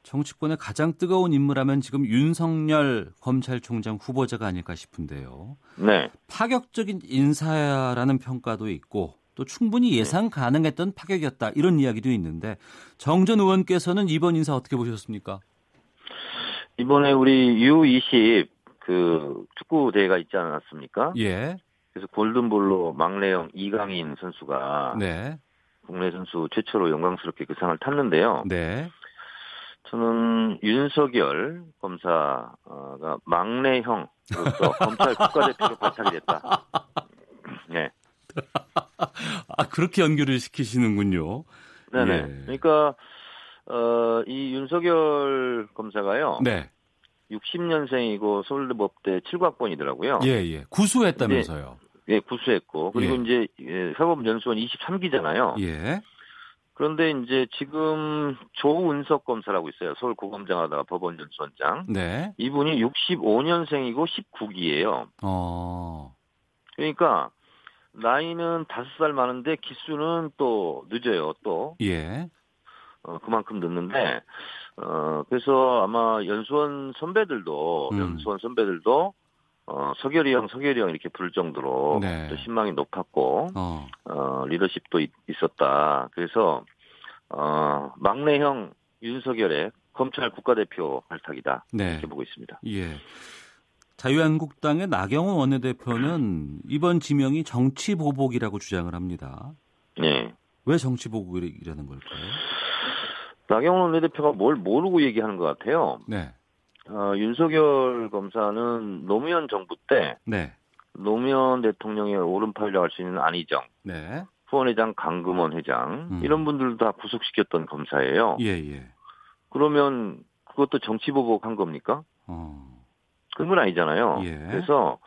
정치권의 가장 뜨거운 인물하면 지금 윤석열 검찰총장 후보자가 아닐까 싶은데요. 네. 파격적인 인사라는 평가도 있고 또 충분히 예상 가능했던 파격이었다 이런 이야기도 있는데 정 전 의원께서는 이번 인사 어떻게 보셨습니까? 이번에 우리 U20 그 축구 대회가 있지 않았습니까? 예. 그래서 골든볼로 막내형 이강인 선수가 네. 국내 선수 최초로 영광스럽게 그 상을 탔는데요. 네. 저는 윤석열 검사가 막내형으로서 <laughs> 검찰 국가대표로 발탁이 됐다. 네. 아 그렇게 연결을 시키시는군요. 네네. 예. 그러니까 어, 이 윤석열 검사가요. 네. 60년생이고 서울대법대 7과학번이더라고요. 예, 예. 구수했다면서요. 예, 구수했고 그리고 예. 이제 예, 사법연수원 23기잖아요. 예. 그런데 이제 지금 조은석 검사라고 있어요. 서울 고검장 하다가 법원 연수원장. 네. 이분이 65년생이고 19기예요. 어. 그러니까 나이는 5살 많은데 기수는 또 늦어요. 또 예. 어, 그만큼 늦는데 어, 그래서 아마 연수원 선배들도 음. 연수원 선배들도 어, 서결이 형, 서결이 형 이렇게 부를 정도로 네. 또 신망이 높았고 어. 어, 리더십도 있, 있었다. 그래서 어, 막내 형 윤석열의 검찰 국가대표 발탁이다. 네. 이렇게 보고 있습니다. 예. 자유한국당의 나경원 원내대표는 이번 지명이 정치 보복이라고 주장을 합니다. 네. 왜 정치 보복이라는 걸까요? 나경원 원내대표가 뭘 모르고 얘기하는 것 같아요. 네. 어, 윤석열 검사는 노무현 정부 때 네. 노무현 대통령의 오른팔이라고 할 수 있는 안희정, 네. 후원회장 강금원 회장 음. 이런 분들 다 구속시켰던 검사예요. 예, 예. 그러면 그것도 정치 보복한 겁니까? 어. 그런 건 아니잖아요. 예. 그래서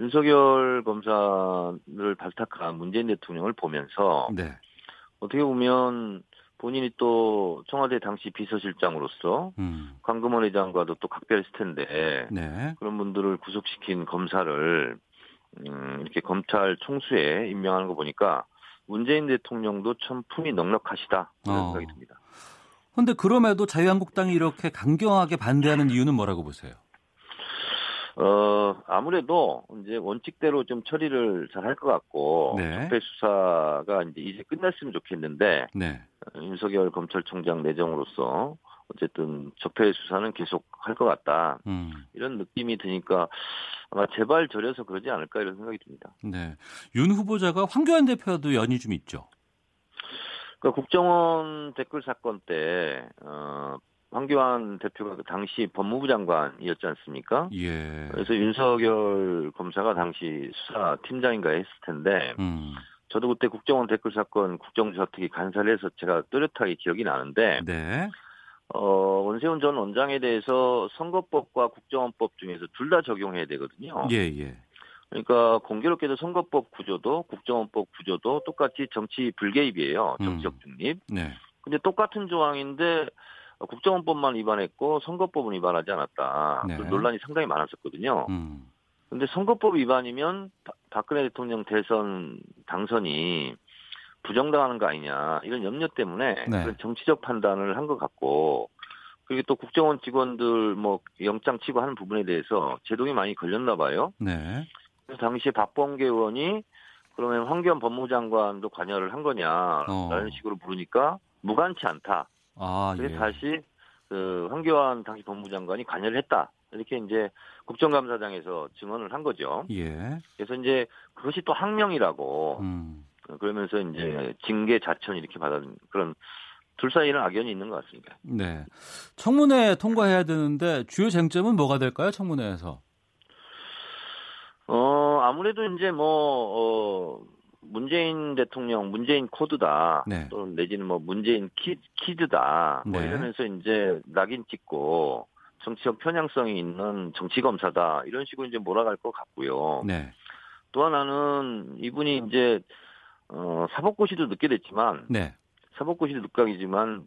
윤석열 검사를 발탁한 문재인 대통령을 보면서 네. 어떻게 보면 본인이 또 청와대 당시 비서실장으로서 음. 강금원 회장과도 또 각별했을 텐데 네. 그런 분들을 구속시킨 검사를 음, 이렇게 검찰 총수에 임명하는 거 보니까 문재인 대통령도 참 품이 넉넉하시다 그런 어. 생각이 듭니다. 근데 그럼에도 자유한국당이 이렇게 강경하게 반대하는 이유는 뭐라고 보세요? 어 아무래도 이제 원칙대로 좀 처리를 잘 할 것 같고 네. 적폐 수사가 이제 이제 끝났으면 좋겠는데 네. 어, 윤석열 검찰총장 내정으로서 어쨌든 적폐 수사는 계속 할 것 같다 음. 이런 느낌이 드니까 아마 제발 저려서 그러지 않을까 이런 생각이 듭니다. 네. 윤 후보자가 황교안 대표도 연이 좀 있죠. 그러니까 국정원 댓글 사건 때 어, 황교안 대표가 그 당시 법무부 장관이었지 않습니까? 예. 그래서 윤석열 검사가 당시 수사 팀장인가 했을 텐데 음. 저도 그때 국정원 댓글 사건 국정조사 특위 간사를 해서 제가 또렷하게 기억이 나는데 네. 어, 원세훈 전 원장에 대해서 선거법과 국정원법 중에서 둘 다 적용해야 되거든요. 예, 예. 그러니까 공교롭게도 선거법 구조도 국정원법 구조도 똑같이 정치 불개입이에요. 정치적 중립. 네. 근데 똑같은 조항인데 국정원법만 위반했고 선거법은 위반하지 않았다. 네. 그 논란이 상당히 많았었거든요. 음. 근데 선거법 위반이면 바- 박근혜 대통령 대선 당선이 부정당하는 거 아니냐 이런 염려 때문에 네. 그런 정치적 판단을 한 것 같고 그리고 또 국정원 직원들 뭐 영장 치고 하는 부분에 대해서 제동이 많이 걸렸나 봐요. 네. 그래서 당시에 박범계 의원이 그러면 황교안 법무장관도 관여를 한 거냐라는 어. 식으로 물으니까 무관치 않다. 아, 그래서 예. 다시 그 황교안 당시 법무장관이 관여를 했다. 이렇게 이제 국정감사장에서 증언을 한 거죠. 예. 그래서 이제 그것이 또 항명이라고 음. 그러면서 이제 징계 자천 이렇게 받은 그런 둘 사이에는 악연이 있는 것 같습니다. 네. 청문회 통과해야 되는데 주요 쟁점은 뭐가 될까요? 청문회에서. 어 아무래도 이제 뭐 어, 문재인 대통령 문재인 코드다. 네. 또 내지는 뭐 문재인 키, 키드다. 뭐 네. 이러면서 이제 낙인 찍고 정치적 편향성이 있는 정치 검사다 이런 식으로 이제 몰아갈 것 같고요. 네. 또 하나는 이분이 이제 어, 사법고시도 늦게 됐지만 네. 사법고시도 늦각이지만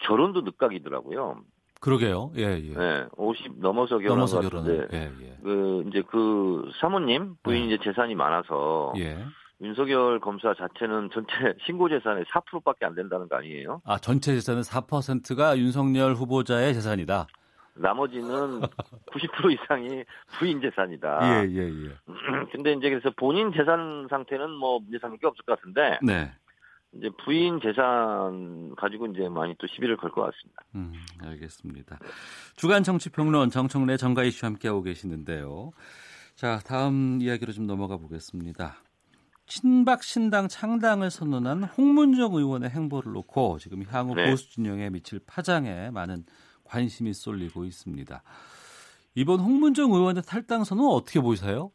결혼도 늦각이더라고요. 그러게요. 예, 예. 네, 50 넘어서 결혼한 넘어서 결혼을. 예, 예. 그 이제 그 사모님 부인 네. 이제 재산이 많아서 예. 윤석열 검사 자체는 전체 <laughs> 신고 재산의 4%밖에 안 된다는 거 아니에요? 아, 전체 재산은 4%가 윤석열 후보자의 재산이다. 나머지는 <laughs> 90% 이상이 부인 재산이다. 예, 예, 예. <clears throat> 근데 이제 그래서 본인 재산 상태는 뭐 문제 삼을 게 없을 것 같은데 네. 이제 부인 재산 가지고 이제 많이 또 시비를 걸 것 같습니다. 음, 알겠습니다. 주간 정치 평론 정청래 정가희 씨와 함께하고 계시는데요. 자, 다음 이야기로 좀 넘어가 보겠습니다. 친박 신당 창당을 선언한 홍문정 의원의 행보를 놓고 지금 향후 네. 보수 진영에 미칠 파장에 많은 관심이 쏠리고 있습니다. 이번 홍문정 의원의 탈당 선언 어떻게 보세요?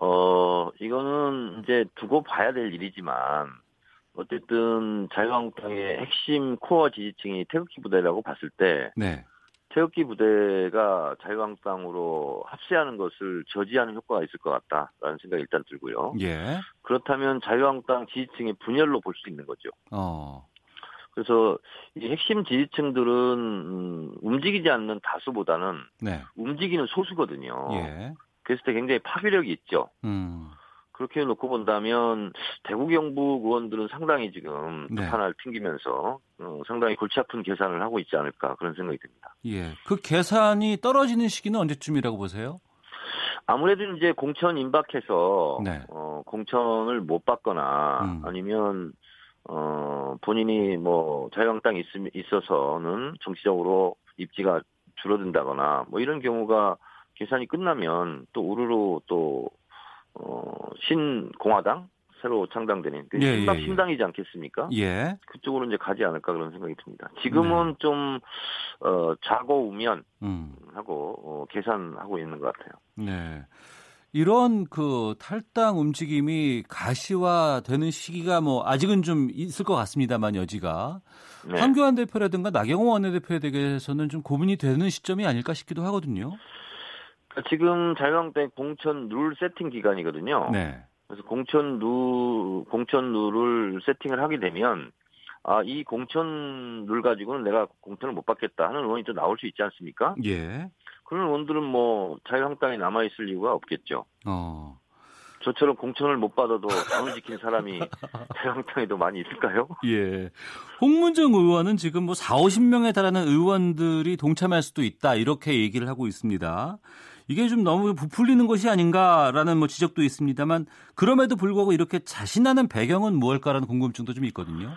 어, 이거는 이제 두고 봐야 될 일이지만, 어쨌든 자유한국당의 핵심 코어 지지층이 태극기 부대라고 봤을 때, 네. 태극기 부대가 자유한국당으로 합세하는 것을 저지하는 효과가 있을 것 같다라는 생각이 일단 들고요. 예. 그렇다면 자유한국당 지지층의 분열로 볼 수 있는 거죠. 어. 그래서 이 핵심 지지층들은 음, 움직이지 않는 다수보다는 네. 움직이는 소수거든요. 예. 그랬을 때 굉장히 파괴력이 있죠. 음. 그렇게 놓고 본다면 대구 경북 의원들은 상당히 지금 네. 판을 튕기면서 어, 상당히 골치 아픈 계산을 하고 있지 않을까 그런 생각이 듭니다. 예. 그 계산이 떨어지는 시기는 언제쯤이라고 보세요? 아무래도 이제 공천 임박해서 네. 어, 공천을 못 받거나 음. 아니면 어, 본인이 뭐 자유한국당에 있, 있어서는 정치적으로 입지가 줄어든다거나 뭐 이런 경우가 계산이 끝나면 또 우르르 또 어, 신공화당 새로 창당되는 그 예, 신당 예, 예. 신당이지 않겠습니까? 예. 그쪽으로 이제 가지 않을까 그런 생각이 듭니다. 지금은 좀 어, 좌고 우면 음. 하고 어, 계산하고 있는 것 같아요. 네. 이런 그 탈당 움직임이 가시화되는 시기가 뭐 아직은 좀 있을 것 같습니다만 여지가 네. 황교안 대표라든가 나경원 원내대표에 대해서는 좀 고민이 되는 시점이 아닐까 싶기도 하거든요. 지금 자유한국당 공천 룰 세팅 기간이거든요. 네. 그래서 공천 룰 공천 룰을 세팅을 하게 되면 아 이 공천 룰 가지고는 내가 공천을 못 받겠다 하는 의원이 또 나올 수 있지 않습니까? 예. 그런 의원들은 뭐 자유한국당에 남아 있을 이유가 없겠죠. 어. 저처럼 공천을 못 받아도 당을 지킨 사람이 <laughs> 자유한국당에도 많이 있을까요? 예. 홍문정 의원은 지금 뭐 4, 50명에 달하는 의원들이 동참할 수도 있다. 이렇게 얘기를 하고 있습니다. 이게 좀 너무 부풀리는 것이 아닌가라는 뭐 지적도 있습니다만 그럼에도 불구하고 이렇게 자신하는 배경은 무엇일까라는 궁금증도 좀 있거든요.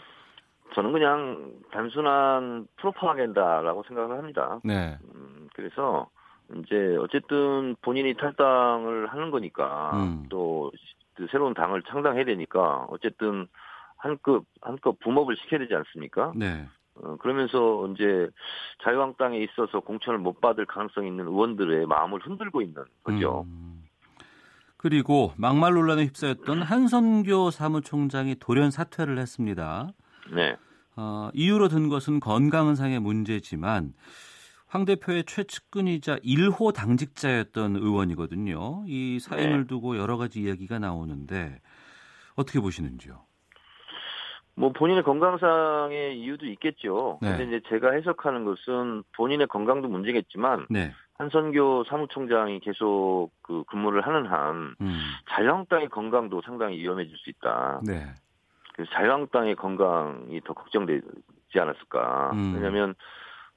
저는 그냥 단순한 프로파간다라고 생각을 합니다. 네. 음, 그래서 이제 어쨌든 본인이 탈당을 하는 거니까 음. 또그 새로운 당을 창당해야 되니까 어쨌든 한급 한급 붐업을 시켜야 되지 않습니까? 네. 어, 그러면서 이제 자유한국당에 있어서 공천을 못 받을 가능성이 있는 의원들의 마음을 흔들고 있는 거죠. 음. 그리고 막말 논란에 휩싸였던 한선교 사무총장이 돌연 사퇴를 했습니다. 네. 어, 이유로 든 것은 건강상의 문제지만 황 대표의 최측근이자 1호 당직자였던 의원이거든요. 이 사임을 네. 두고 여러 가지 이야기가 나오는데 어떻게 보시는지요? 뭐 본인의 건강상의 이유도 있겠죠. 네. 근데 이제 제가 해석하는 것은 본인의 건강도 문제겠지만 네. 한선교 사무총장이 계속 그 근무를 하는 한 음. 자유한국당의 건강도 상당히 위험해질 수 있다. 네. 그래서 자유한국당의 건강이 더 걱정되지 않았을까. 음. 왜냐하면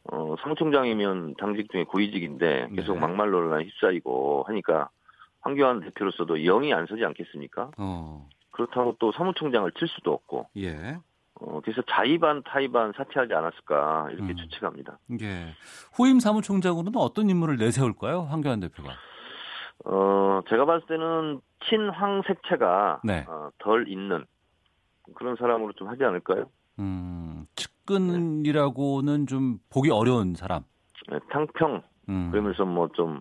어, 사무총장이면 당직 중에 고위직인데 계속 네. 막말 논란에 휩싸이고 하니까 황교안 대표로서도 영이 안 서지 않겠습니까? 어. 그렇다고 또 사무총장을 칠 수도 없고 예. 어, 그래서 자의반 타의반 사퇴하지 않았을까 이렇게 음. 추측합니다. 예. 후임 사무총장으로는 어떤 인물을 내세울까요? 황교안 대표가. 어, 제가 봤을 때는 친황 색채가 네. 어, 덜 있는 그런 사람으로 좀 하지 않을까요? 음, 측근이라고는 좀 보기 어려운 사람. 네, 탕평 음. 그러면서 뭐 좀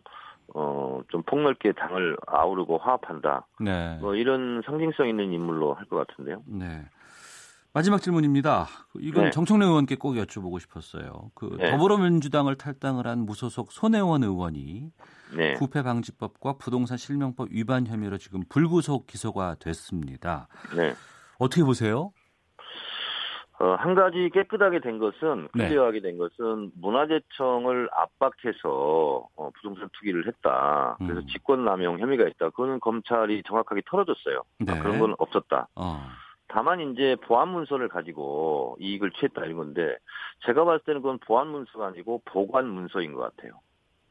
어, 좀 폭넓게 당을 아우르고 화합한다. 네. 뭐 이런 상징성 있는 인물로 할 것 같은데요. 네. 마지막 질문입니다. 이건 네. 정청래 의원께 꼭 여쭤보고 싶었어요. 그 네. 더불어민주당을 탈당을 한 무소속 손혜원 의원이 네. 부패 방지법과 부동산 실명법 위반 혐의로 지금 불구속 기소가 됐습니다. 네. 어떻게 보세요? 어, 한 가지 깨끗하게 된 것은 네. 클리어하게 된 것은 문화재청을 압박해서 어, 부동산 투기를 했다. 그래서 음. 직권남용 혐의가 있다. 그거는 검찰이 정확하게 털어줬어요. 네. 아, 그런 건 없었다. 어. 다만 이제 보안 문서를 가지고 이익을 취했다 이런 건데 제가 봤을 때는 그건 보안 문서가 아니고 보관 문서인 것 같아요.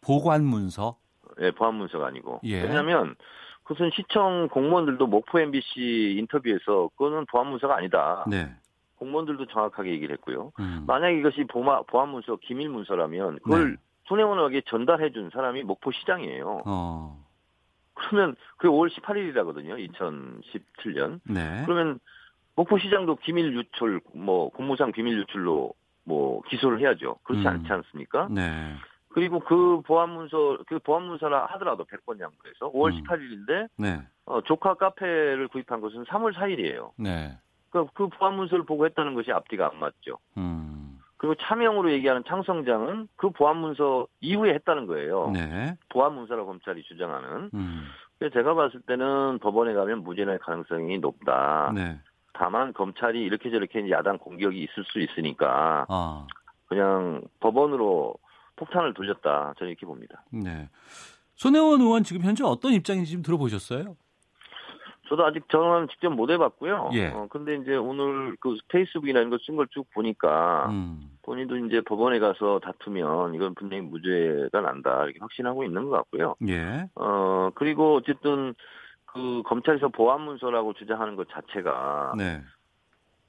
보관 문서. 예, 보안 문서가 아니고. 예. 왜냐하면 그것은 시청 공무원들도 목포 MBC 인터뷰에서 그거는 보안 문서가 아니다. 네. 공무원들도 정확하게 얘기를 했고요. 음. 만약 이것이 보마, 보안 문서, 기밀 문서라면 그걸 네. 손혜원에게 전달해 준 사람이 목포 시장이에요. 어. 그러면 그게 5월 18일이라거든요. 2017년. 네. 그러면 목포 시장도 기밀 유출, 뭐 공무상 비밀 유출로 뭐 기소를 해야죠. 그렇지 음. 않지 않습니까? 네. 그리고 그 보안 문서, 그 보안 문서라 하더라도 100번 양보해서 5월 음. 18일인데 네. 어, 조카 카페를 구입한 것은 3월 4일이에요. 네. 그, 그 보안 문서를 보고 했다는 것이 앞뒤가 안 맞죠. 음. 그리고 차명으로 얘기하는 창성장은 그 보안 문서 이후에 했다는 거예요. 네. 보안 문서라고 검찰이 주장하는. 음. 그래서 제가 봤을 때는 법원에 가면 무죄날 가능성이 높다. 네. 다만 검찰이 이렇게 저렇게 야당 공격이 있을 수 있으니까 아. 그냥 법원으로 폭탄을 돌렸다. 저는 이렇게 봅니다. 네. 손혜원 의원 지금 현재 어떤 입장인지 좀 들어보셨어요? 저도 아직 전화는 직접 못 해봤고요. 예. 어, 근데 이제 오늘 그 페이스북이나 이런 거 쓴 걸 쭉 보니까 음. 본인도 이제 법원에 가서 다투면 이건 분명히 무죄가 난다 이렇게 확신하고 있는 것 같고요. 예. 어 그리고 어쨌든 그 검찰에서 보안 문서라고 주장하는 것 자체가 네.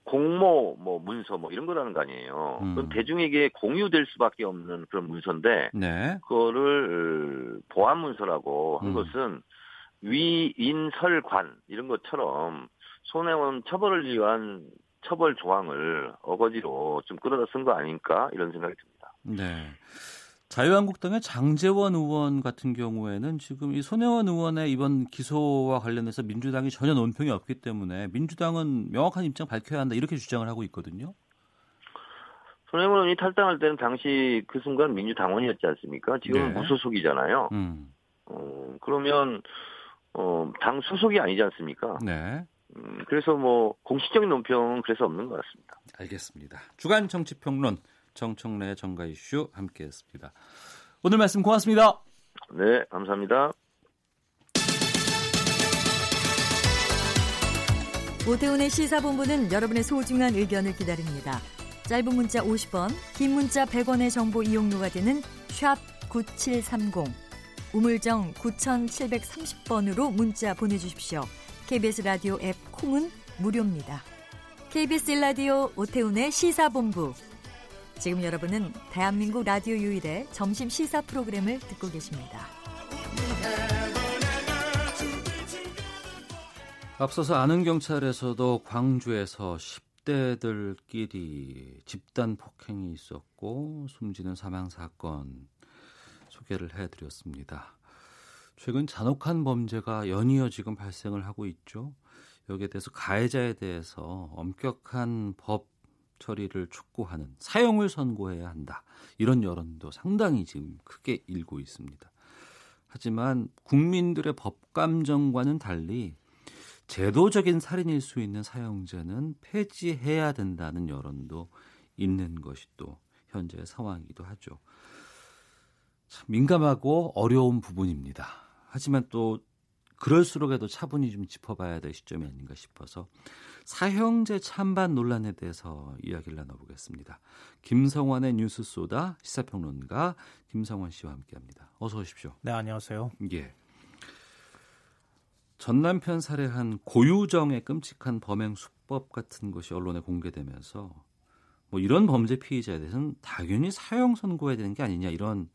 공모 뭐 문서 뭐 이런 거라는 거 아니에요. 음. 그건 대중에게 공유될 수밖에 없는 그런 문서인데 네. 그거를 보안 문서라고 한 음. 것은 위인설관 이런 것처럼 손해원 처벌을 위한 처벌 조항을 어거지로 좀 끌어다 쓴 거 아닐까 이런 생각이 듭니다. 네. 자유한국당의 장재원 의원 같은 경우에는 지금 이 손혜원 의원의 이번 기소와 관련해서 민주당이 전혀 논평이 없기 때문에 민주당은 명확한 입장 밝혀야 한다 이렇게 주장을 하고 있거든요. 손해원 의원이 탈당할 때는 당시 그 순간 민주당원이었지 않습니까? 지금은 네. 무소속이잖아요. 음. 어, 그러면 어, 당 소속이 아니지 않습니까? 네. 음, 그래서 뭐 공식적인 논평은 그래서 없는 것 같습니다. 알겠습니다. 주간 정치 평론 정청래 정가 이슈 함께했습니다. 오늘 말씀 고맙습니다. 네, 감사합니다. 오태훈의 시사본부는 여러분의 소중한 의견을 기다립니다. 짧은 문자 50원, 긴 문자 100원의 정보 이용료가 되는 샵 9730, 우물정 9730번으로 문자 보내주십시오. KBS 라디오 앱 콩은 무료입니다. KBS 라디오 오태훈의 시사본부. 지금 여러분은 대한민국 라디오 유일의 점심 시사 프로그램을 듣고 계십니다. 앞서서 아는 경찰에서도 광주에서 10대들끼리 집단 폭행이 있었고 숨지는 사망 사건 소개를 해드렸습니다. 최근 잔혹한 범죄가 연이어 지금 발생을 하고 있죠. 여기에 대해서 가해자에 대해서 엄격한 법 처리를 촉구하는 사형을 선고해야 한다. 이런 여론도 상당히 지금 크게 일고 있습니다. 하지만 국민들의 법 감정과는 달리 제도적인 살인일 수 있는 사형제는 폐지해야 된다는 여론도 있는 것이 또 현재의 상황이기도 하죠. 참 민감하고 어려운 부분입니다. 하지만 또 그럴수록에도 차분히 좀 짚어봐야 될 시점이 아닌가 싶어서 사형제 찬반 논란에 대해서 이야기를 나눠보겠습니다. 김성환의 뉴스 소다 시사평론가 김성환 씨와 함께합니다. 어서 오십시오. 네, 안녕하세요. 예. 전 남편 살해한 고유정의 끔찍한 범행 수법 같은 것이 언론에 공개되면서 뭐 이런 범죄 피의자에 대해서는 당연히 사형 선고해야 되는 게 아니냐 이런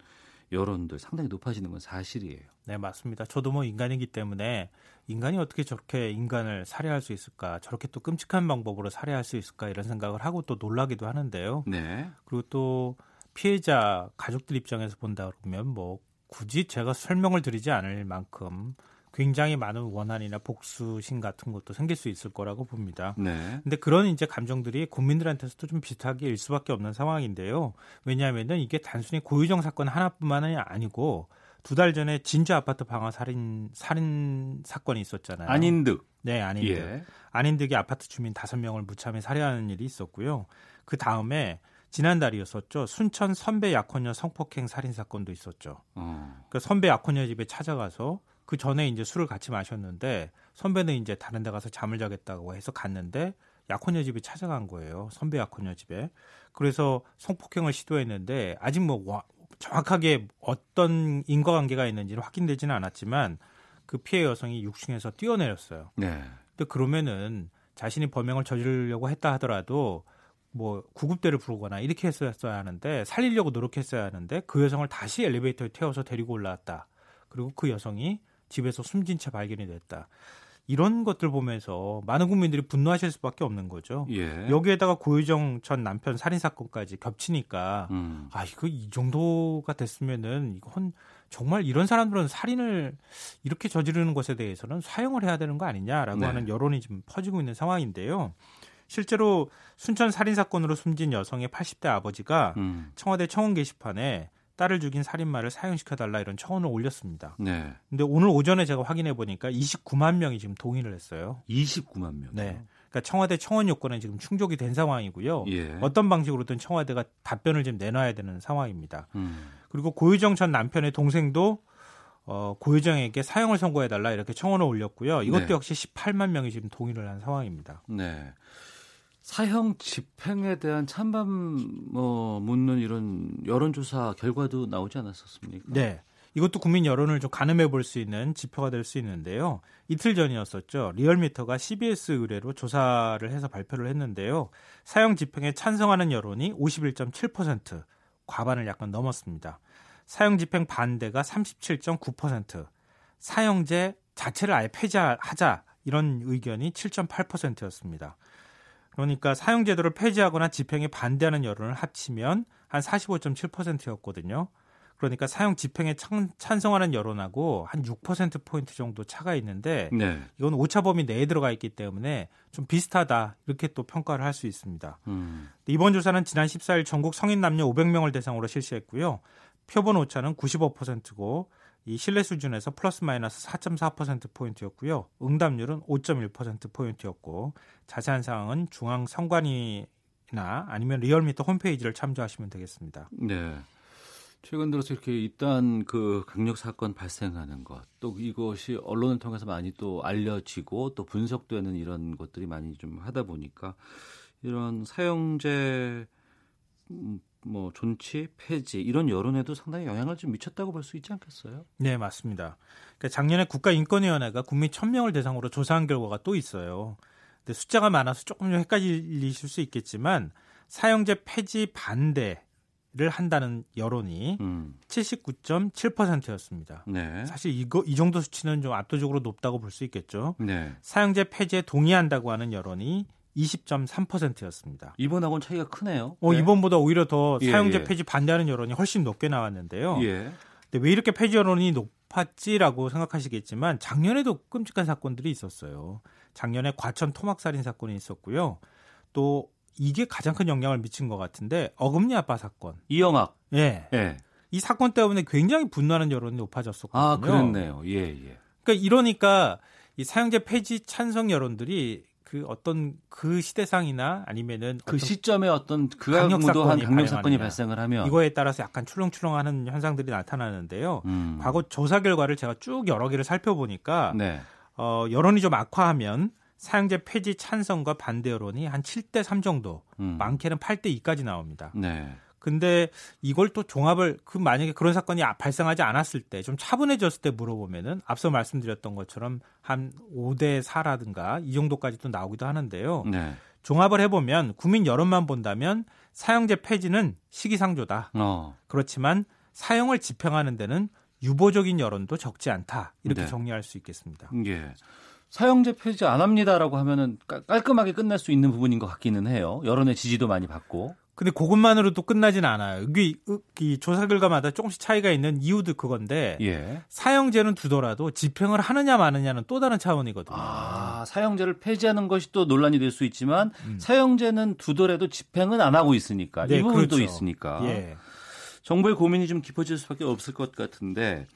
여론들 상당히 높아지는 건 사실이에요. 네, 맞습니다. 저도 뭐 인간이기 때문에 인간이 어떻게 저렇게 인간을 살해할 수 있을까? 저렇게 또 끔찍한 방법으로 살해할 수 있을까? 이런 생각을 하고 또 놀라기도 하는데요. 네. 그리고 또 피해자 가족들 입장에서 본다 그러면 뭐 굳이 제가 설명을 드리지 않을 만큼 굉장히 많은 원한이나 복수심 같은 것도 생길 수 있을 거라고 봅니다. 네. 근데 그런 이제 감정들이 국민들한테서도 좀 비슷하게 일 수밖에 없는 상황인데요. 왜냐하면은 이게 단순히 고유정 사건 하나뿐만이 아니고 두 달 전에 진주 아파트 방화 살인 살인 사건이 있었잖아요. 안인득. 네, 안인득. 예. 안인득이 아파트 주민 다섯 명을 무참히 살해하는 일이 있었고요. 그 다음에 지난달이었었죠. 순천 선배 약혼녀 성폭행 살인 사건도 있었죠. 어. 그 선배 약혼녀 집에 찾아가서 그 전에 이제 술을 같이 마셨는데 선배는 이제 다른 데 가서 잠을 자겠다고 해서 갔는데 약혼녀 집에 찾아간 거예요. 선배 약혼녀 집에. 그래서 성폭행을 시도했는데 아직 뭐 와, 정확하게 어떤 인과관계가 있는지는 확인되지는 않았지만 그 피해 여성이 6층에서 뛰어내렸어요. 네. 근데 그러면은 자신이 범행을 저지르려고 했다 하더라도 뭐 구급대를 부르거나 이렇게 했어야 하는데 살리려고 노력했어야 하는데 그 여성을 다시 엘리베이터에 태워서 데리고 올라왔다. 그리고 그 여성이 집에서 숨진 채 발견이 됐다. 이런 것들 보면서 많은 국민들이 분노하실 수밖에 없는 거죠. 예. 여기에다가 고유정 전 남편 살인 사건까지 겹치니까 음. 아 이거 이 정도가 됐으면은 이건 정말 이런 사람들은 살인을 이렇게 저지르는 것에 대해서는 사형을 해야 되는 거 아니냐라고 네. 하는 여론이 지금 퍼지고 있는 상황인데요. 실제로 순천 살인 사건으로 숨진 여성의 80대 아버지가 음. 청와대 청원 게시판에 딸을 죽인 살인마를 사형시켜 달라 이런 청원을 올렸습니다. 네. 근데 오늘 오전에 제가 확인해 보니까 29만 명이 지금 동의를 했어요. 29만 명. 네. 그러니까 청와대 청원 요건은 지금 충족이 된 상황이고요. 예. 어떤 방식으로든 청와대가 답변을 좀 내놔야 되는 상황입니다. 음. 그리고 고유정 전 남편의 동생도 어, 고유정에게 사형을 선고해 달라 이렇게 청원을 올렸고요. 이것도 네. 역시 18만 명이 지금 동의를 한 상황입니다. 네. 사형 집행에 대한 찬반 뭐 묻는 이런 여론조사 결과도 나오지 않았었습니까? 네. 이것도 국민 여론을 좀 가늠해 볼 수 있는 지표가 될 수 있는데요. 이틀 전이었었죠. 리얼미터가 CBS 의뢰로 조사를 해서 발표를 했는데요. 사형 집행에 찬성하는 여론이 51.7%, 과반을 약간 넘었습니다. 사형 집행 반대가 37.9%, 사형제 자체를 아예 폐지하자 이런 의견이 7.8%였습니다. 그러니까 사형제도를 폐지하거나 집행에 반대하는 여론을 합치면 한 45.7%였거든요. 그러니까 사형 집행에 찬, 찬성하는 여론하고 한 6%포인트 정도 차가 있는데 네. 이건 오차 범위 내에 들어가 있기 때문에 좀 비슷하다 이렇게 또 평가를 할 수 있습니다. 음. 이번 조사는 지난 14일 전국 성인 남녀 500명을 대상으로 실시했고요. 표본 오차는 95%고 이 신뢰 수준에서 플러스 마이너스 4.4% 포인트였고요. 응답률은 5.1% 포인트였고 자세한 사항은 중앙 선관위나 아니면 리얼미터 홈페이지를 참조하시면 되겠습니다. 네. 최근 들어서 이렇게 일단 그 강력 사건 발생하는 것, 또 이것이 언론을 통해서 많이 또 알려지고 또 분석되는 이런 것들이 많이 좀 하다 보니까 이런 사형제 음, 뭐 존치, 폐지 이런 여론에도 상당히 영향을 좀 미쳤다고 볼 수 있지 않겠어요? 네, 맞습니다. 그러니까 작년에 국가인권위원회가 국민 1000명을 대상으로 조사한 결과가 또 있어요. 근데 숫자가 많아서 조금 좀 헷갈리실 수 있겠지만 사형제 폐지 반대를 한다는 여론이 음. 79.7%였습니다. 네. 사실 이거 이 정도 수치는 좀 압도적으로 높다고 볼 수 있겠죠. 네. 사형제 폐지에 동의한다고 하는 여론이 20.3%였습니다. 이번하고는 차이가 크네요. 어, 네. 이번보다 오히려 더 예, 사형제 예. 폐지 반대하는 여론이 훨씬 높게 나왔는데요. 예. 근데 왜 이렇게 폐지 여론이 높았지라고 생각하시겠지만 작년에도 끔찍한 사건들이 있었어요. 작년에 과천 토막살인 사건이 있었고요. 또 이게 가장 큰 영향을 미친 것 같은데 어금니 아빠 사건. 이영학. 예. 예. 이 사건 때문에 굉장히 분노하는 여론이 높아졌었거든요. 아, 그랬네요. 예, 예. 그러니까 이러니까 이 사형제 폐지 찬성 여론들이 그 어떤 그 시대상이나 아니면은 그 시점에 어떤 극악무도한 강력 사건이 발생을 하면 이거에 따라서 약간 출렁출렁하는 현상들이 나타나는데요. 음. 과거 조사 결과를 제가 쭉 여러 개를 살펴보니까 네. 어, 여론이 좀 악화하면 사형제 폐지 찬성과 반대 여론이 한 7대 3 정도, 음. 많게는 8대 2까지 나옵니다. 네. 근데 이걸 또 종합을 그 만약에 그런 사건이 아- 발생하지 않았을 때 좀 차분해졌을 때 물어보면은 앞서 말씀드렸던 것처럼 한 5대 4라든가 이 정도까지도 나오기도 하는데요. 네. 종합을 해보면 국민 여론만 본다면 사형제 폐지는 시기상조다. 어. 그렇지만 사형을 집행하는 데는 유보적인 여론도 적지 않다. 이렇게 네. 정리할 수 있겠습니다. 예. 사형제 폐지 안 합니다라고 하면은 깔- 깔끔하게 끝날 수 있는 부분인 것 같기는 해요. 여론의 지지도 많이 받고. 근데 그것만으로도 끝나진 않아요. 이게 이 조사 결과마다 조금씩 차이가 있는 이유도 그건데 예. 사형제는 두더라도 집행을 하느냐 마느냐는 또 다른 차원이거든요. 아, 사형제를 폐지하는 것이 또 논란이 될 수 있지만 음. 사형제는 두더라도 집행은 안 하고 있으니까 네, 이 부분도 그렇죠. 있으니까 예. 정부의 고민이 좀 깊어질 수밖에 없을 것 같은데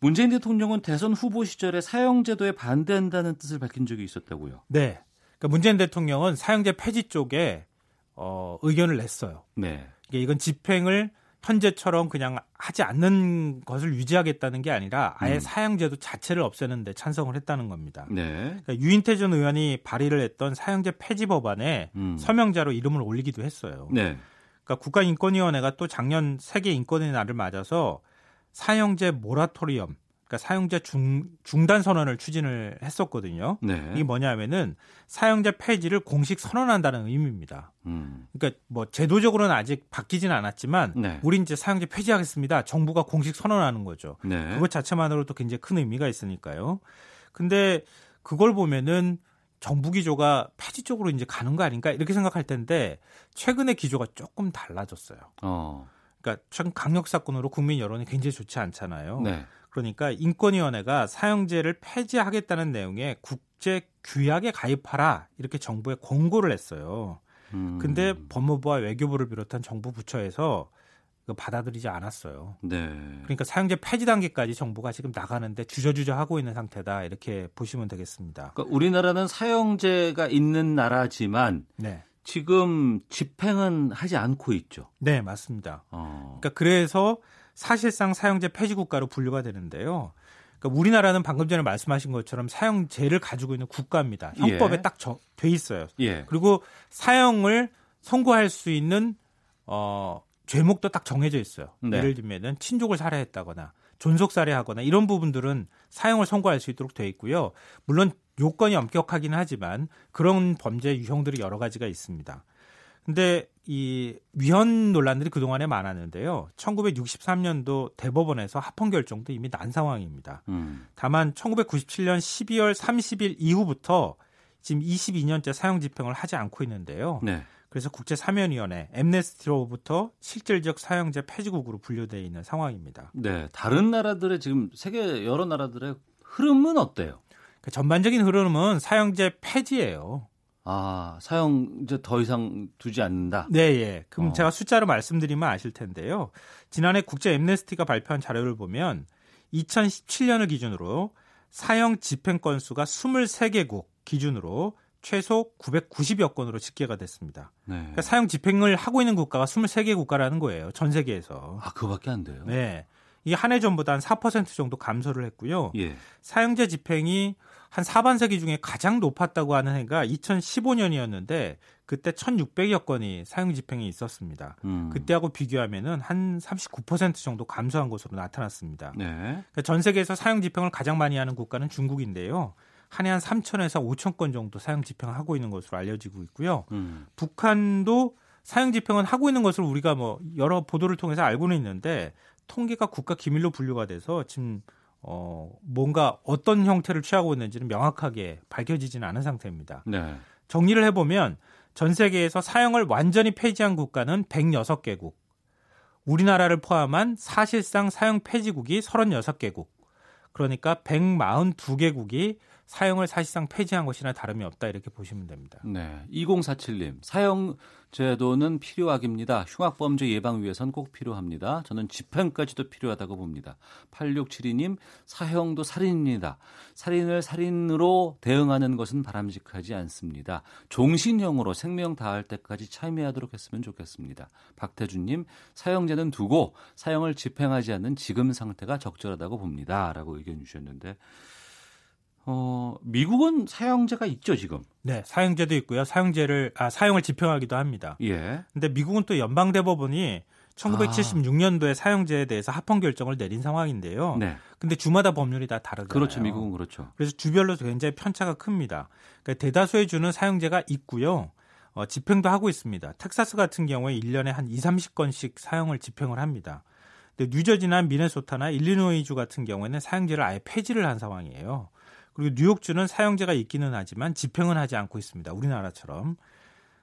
문재인 대통령은 대선 후보 시절에 사형제도에 반대한다는 뜻을 밝힌 적이 있었다고요. 네. 그러니까 문재인 대통령은 사형제 폐지 쪽에 어, 의견을 냈어요. 네. 이게 이건 집행을 현재처럼 그냥 하지 않는 것을 유지하겠다는 게 아니라 아예 음. 사형제도 자체를 없애는데 찬성을 했다는 겁니다. 네. 그러니까 유인태 전 의원이 발의를 했던 사형제 폐지 법안에 음. 서명자로 이름을 올리기도 했어요. 네. 그러니까 국가인권위원회가 또 작년 세계 인권의 날을 맞아서 사형제 모라토리엄, 그러니까 사형제 중, 중단 선언을 추진을 했었거든요. 네. 이게 뭐냐면은 사형제 폐지를 공식 선언한다는 의미입니다. 음. 그러니까 뭐 제도적으로는 아직 바뀌지는 않았지만 네. 우린 이제 사형제 폐지하겠습니다. 정부가 공식 선언하는 거죠. 네. 그것 자체만으로도 굉장히 큰 의미가 있으니까요. 근데 그걸 보면은 정부 기조가 폐지 쪽으로 이제 가는 거 아닌가 이렇게 생각할 텐데 최근에 기조가 조금 달라졌어요. 어. 그러니까 최근 강력 사건으로 국민 여론이 굉장히 좋지 않잖아요. 네. 그러니까 인권위원회가 사형제를 폐지하겠다는 내용의 국제 규약에 가입하라 이렇게 정부에 권고를 했어요. 음. 근데 법무부와 외교부를 비롯한 정부 부처에서 그 받아들이지 않았어요. 네. 그러니까 사형제 폐지 단계까지 정부가 지금 나가는데 주저주저 하고 있는 상태다 이렇게 보시면 되겠습니다. 그러니까 우리나라는 사형제가 있는 나라지만 네, 지금 집행은 하지 않고 있죠. 네 맞습니다. 어. 그러니까 그래서 사실상 사형제 폐지 국가로 분류가 되는데요. 그러니까 우리나라는 방금 전에 말씀하신 것처럼 사형제를 가지고 있는 국가입니다. 형법에 예. 딱돼 있어요. 예. 그리고 사형을 선고할 수 있는 어 죄목도 딱 정해져 있어요. 네. 예를 들면은 친족을 살해했다거나 존속 살해하거나 이런 부분들은 사형을 선고할 수 있도록 돼 있고요. 물론 요건이 엄격하긴 하지만 그런 범죄 유형들이 여러 가지가 있습니다. 근데 이 위헌 논란들이 그동안에 많았는데요. 1963년도 대법원에서 합헌 결정도 이미 난 상황입니다. 음. 다만 1997년 12월 30일 이후부터 지금 22년째 사형 집행을 하지 않고 있는데요. 네. 그래서 국제 사면위원회 엠네스티로부터 실질적 사형제 폐지국으로 분류되어 있는 상황입니다. 네. 다른 나라들의 지금 세계 여러 나라들의 흐름은 어때요? 그 전반적인 흐름은 사형제 폐지예요. 아, 사형제 더 이상 두지 않는다. 네, 예. 그럼 어. 제가 숫자로 말씀드리면 아실 텐데요. 지난해 국제 엠네스티가 발표한 자료를 보면 2017년을 기준으로 사형 집행 건수가 23개국 기준으로 최소 990여 건으로 집계가 됐습니다. 네. 그러니까 사형 집행을 하고 있는 국가가 23개 국가라는 거예요. 전 세계에서. 아, 그거밖에 안 돼요. 네. 이게 한해 전보다 한 4% 정도 감소를 했고요. 예. 사형제 집행이 한 사반세기 중에 가장 높았다고 하는 해가 2015년이었는데 그때 1,600여 건이 사형 집행이 있었습니다. 음. 그때하고 비교하면은 한 39% 정도 감소한 것으로 나타났습니다. 네. 그러니까 전 세계에서 사형 집행을 가장 많이 하는 국가는 중국인데요. 한 해 한 3천에서 5천 건 정도 사형 집행을 하고 있는 것으로 알려지고 있고요. 음. 북한도 사형 집행은 하고 있는 것을 우리가 뭐 여러 보도를 통해서 알고는 있는데 통계가 국가 기밀로 분류가 돼서 지금 어 뭔가 어떤 형태를 취하고 있는지는 명확하게 밝혀지지는 않은 상태입니다. 네. 정리를 해보면 전 세계에서 사형을 완전히 폐지한 국가는 106개국, 우리나라를 포함한 사실상 사형 폐지국이 36개국, 그러니까 142개국이 사형을 사실상 폐지한 것이나 다름이 없다 이렇게 보시면 됩니다. 네. 2047님, 사형 제도는 필요하깁니다. 흉악 범죄 예방 위해선 꼭 필요합니다. 저는 집행까지도 필요하다고 봅니다. 8672님, 사형도 살인입니다. 살인을 살인으로 대응하는 것은 바람직하지 않습니다. 종신형으로 생명 다할 때까지 참여하도록 했으면 좋겠습니다. 박태준 님, 사형제는 두고 사형을 집행하지 않는 지금 상태가 적절하다고 봅니다. 라고 의견 주셨는데, 어, 미국은 사형제가 있죠, 지금. 네, 사형제도 있고요. 사형제를 아 사형을 집행하기도 합니다. 예. 근데 미국은 또 연방 대법원이 1976년도에 아. 사형제에 대해서 합헌 결정을 내린 상황인데요. 네. 근데 주마다 법률이 다 다르잖아요. 그렇죠. 미국은 그렇죠. 그래서 주별로 굉장히 편차가 큽니다. 그러니까 대다수의 주는 사형제가 있고요. 어, 집행도 하고 있습니다. 텍사스 같은 경우에 1년에 한 2, 30건씩 사형을 집행을 합니다. 근데 뉴저지나 미네소타나 일리노이주 같은 경우에는 사형제를 아예 폐지를 한 상황이에요. 그리고 뉴욕주는 사형제가 있기는 하지만 집행은 하지 않고 있습니다. 우리나라처럼.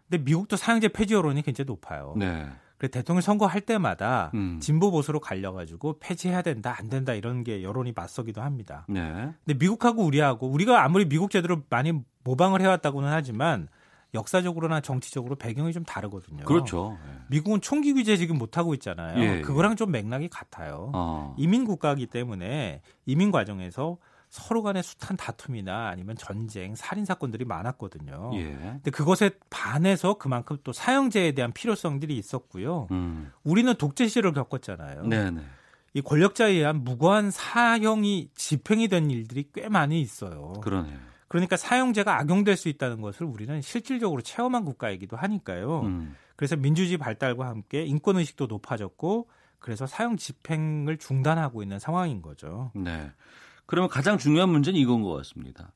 근데 미국도 사형제 폐지 여론이 굉장히 높아요. 네. 그래 대통령 선거할 때마다 음. 진보 보수로 갈려가지고 폐지해야 된다 안 된다 이런 게 여론이 맞서기도 합니다. 네. 근데 미국하고 우리하고 우리가 아무리 미국 제도를 많이 모방을 해왔다고는 하지만 역사적으로나 정치적으로 배경이 좀 다르거든요. 그렇죠. 네. 미국은 총기 규제 지금 못 하고 있잖아요. 예, 그거랑 좀 맥락이 같아요. 어. 이민 국가이기 때문에 이민 과정에서 서로 간의 숱한 다툼이나 아니면 전쟁, 살인 사건들이 많았거든요. 예. 근데 그것에 반해서 그만큼 또 사형제에 대한 필요성들이 있었고요. 음. 우리는 독재 시절을 겪었잖아요. 네네. 이 권력자에 의한 무고한 사형이 집행이 된 일들이 꽤 많이 있어요. 그러네요. 그러니까 사형제가 악용될 수 있다는 것을 우리는 실질적으로 체험한 국가이기도 하니까요. 음. 그래서 민주주의 발달과 함께 인권 의식도 높아졌고 그래서 사형 집행을 중단하고 있는 상황인 거죠. 네. 그러면 가장 중요한 문제는 이건 것 같습니다.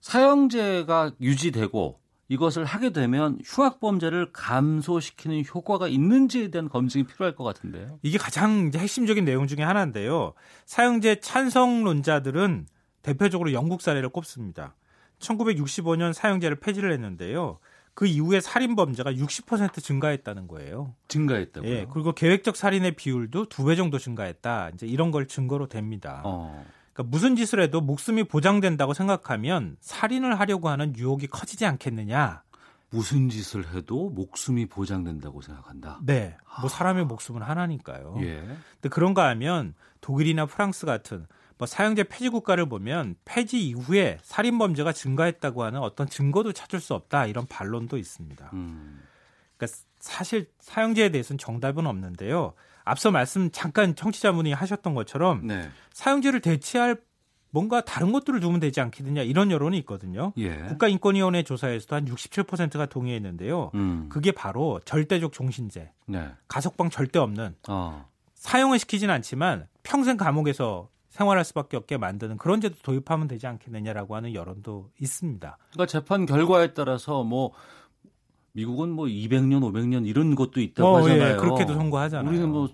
사형제가 유지되고 이것을 하게 되면 흉악 범죄를 감소시키는 효과가 있는지에 대한 검증이 필요할 것 같은데요. 이게 가장 핵심적인 내용 중에 하나인데요. 사형제 찬성론자들은 대표적으로 영국 사례를 꼽습니다. 1965년 사형제를 폐지를 했는데요. 그 이후에 살인 범죄가 60% 증가했다는 거예요. 증가했다고요? 예. 그리고 계획적 살인의 비율도 두 배 정도 증가했다. 이제 이런 걸 증거로 됩니다. 어. 그러니까 무슨 짓을 해도 목숨이 보장된다고 생각하면 살인을 하려고 하는 유혹이 커지지 않겠느냐. 무슨 짓을 해도 목숨이 보장된다고 생각한다. 네. 뭐 사람의 목숨은 하나니까요. 예. 근데 그런가 하면 독일이나 프랑스 같은 뭐 사형제 폐지 국가를 보면 폐지 이후에 살인 범죄가 증가했다고 하는 어떤 증거도 찾을 수 없다 이런 반론도 있습니다. 음. 그러니까 사실 사형제에 대해서는 정답은 없는데요. 앞서 말씀 잠깐 청취자분이 하셨던 것처럼 네. 사형제를 대체할 뭔가 다른 것들을 두면 되지 않겠느냐 이런 여론이 있거든요. 예. 국가인권위원회 조사에서도 한 67%가 동의했는데요. 음. 그게 바로 절대적 종신제, 네. 가석방 절대 없는 어. 사형을 시키진 않지만 평생 감옥에서 생활할 수밖에 없게 만드는 그런 제도 도입하면 되지 않겠느냐라고 하는 여론도 있습니다. 그러니까 재판 결과에 따라서 뭐 미국은 뭐 200년, 500년 이런 것도 있다고 어, 예, 하잖아요. 예, 그렇게도 선고하잖아요. 우리는 뭐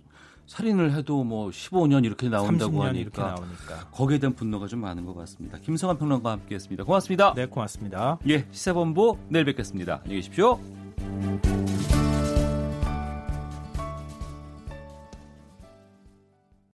살인을 해도 뭐 15년 이렇게 나온다고 하니까, 이렇게 나오니까 거기에 대한 분노가 좀 많은 것 같습니다. 김성환 평론가와 함께했습니다. 고맙습니다. 네, 고맙습니다. 예, 시사본부 내일 뵙겠습니다. 안녕히 계십시오.